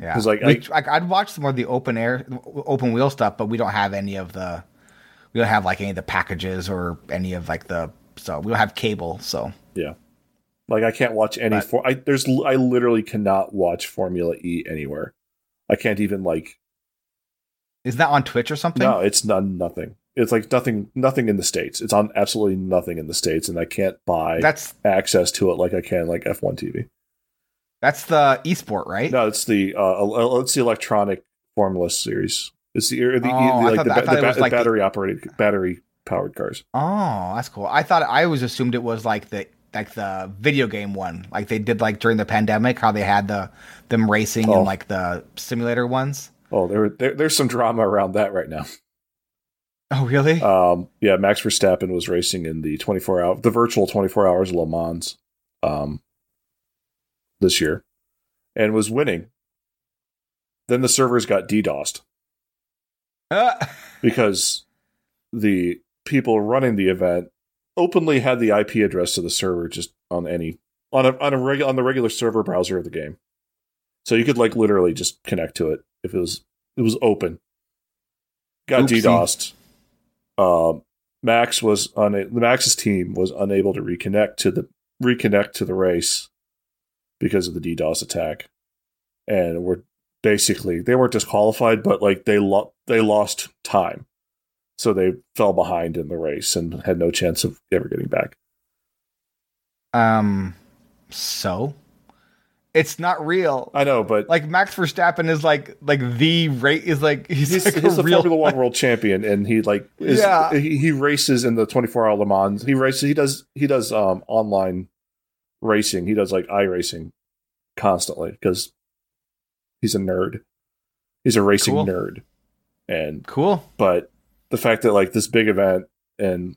Yeah. 'Cause, like, We- I- I'd watch some of the open air open wheel stuff, but we don't have any of the we don't have like any of the packages or any of like the so we don't have cable, so Yeah, like I can't watch any. But- For, I there's I literally cannot watch Formula E anywhere. I can't even like is that on Twitch or something? No, it's none nothing. It's like nothing nothing in the states. It's on absolutely nothing in the states, and I can't buy That's access to it like I can like F1 TV. that's the esport, right? No, it's the uh, it's the electronic Formula series. It's the, the, Oh, I like the, that- I ba- thought the, ba- like the- battery operated battery powered cars. Oh, that's cool. I thought I always assumed it was like the like the video game one, like they did like during the pandemic, how they had the them racing Oh. and like the simulator ones. Oh, there, there there's some drama around that right now. Oh, really? Um, yeah, Max Verstappen was racing in the 24 hour, the virtual 24 hours of Le Mans, um, this year, and was winning. Then the servers got DDoSed Uh, because the people running the event openly had the IP address to the server just on any on a on a regular on the regular server browser of the game, so you could like literally just connect to it if it was it was open. Got Oopsie. DDoSed. Um, Max was on the Max's team was unable to reconnect to the reconnect to the race because of the DDoS attack, and were basically they weren't disqualified, but like they lo- they lost time, so they fell behind in the race and had no chance of ever getting back. um, so it's not real. I know, but Like Max Verstappen is like like the rate is like he's, he's, like he's a the real Formula One world champion, and he like is Yeah. he, he races in the twenty four hour Le Mans. He races. He does he does um online racing. He does like iRacing constantly because he's a nerd. He's a racing Cool. nerd, and cool. but the fact that like this big event and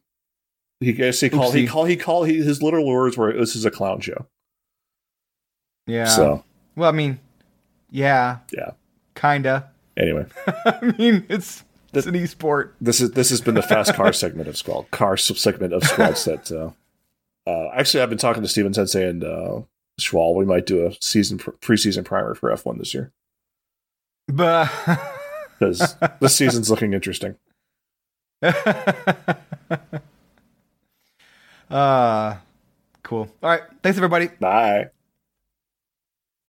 he guess he called he Oopsie. call he call he his literal words were this is a clown show. Yeah. So well, I mean, yeah, yeah. kinda. Anyway, I mean, it's it's an esport. this is this has been the fast car segment of Squelch car segment of Squelch that uh, uh, actually I've been talking to Steven Sensei and uh, Schwal. We might do a season pr- preseason primer for F one this year But because this season's looking interesting. uh cool. All right. Thanks everybody. Bye.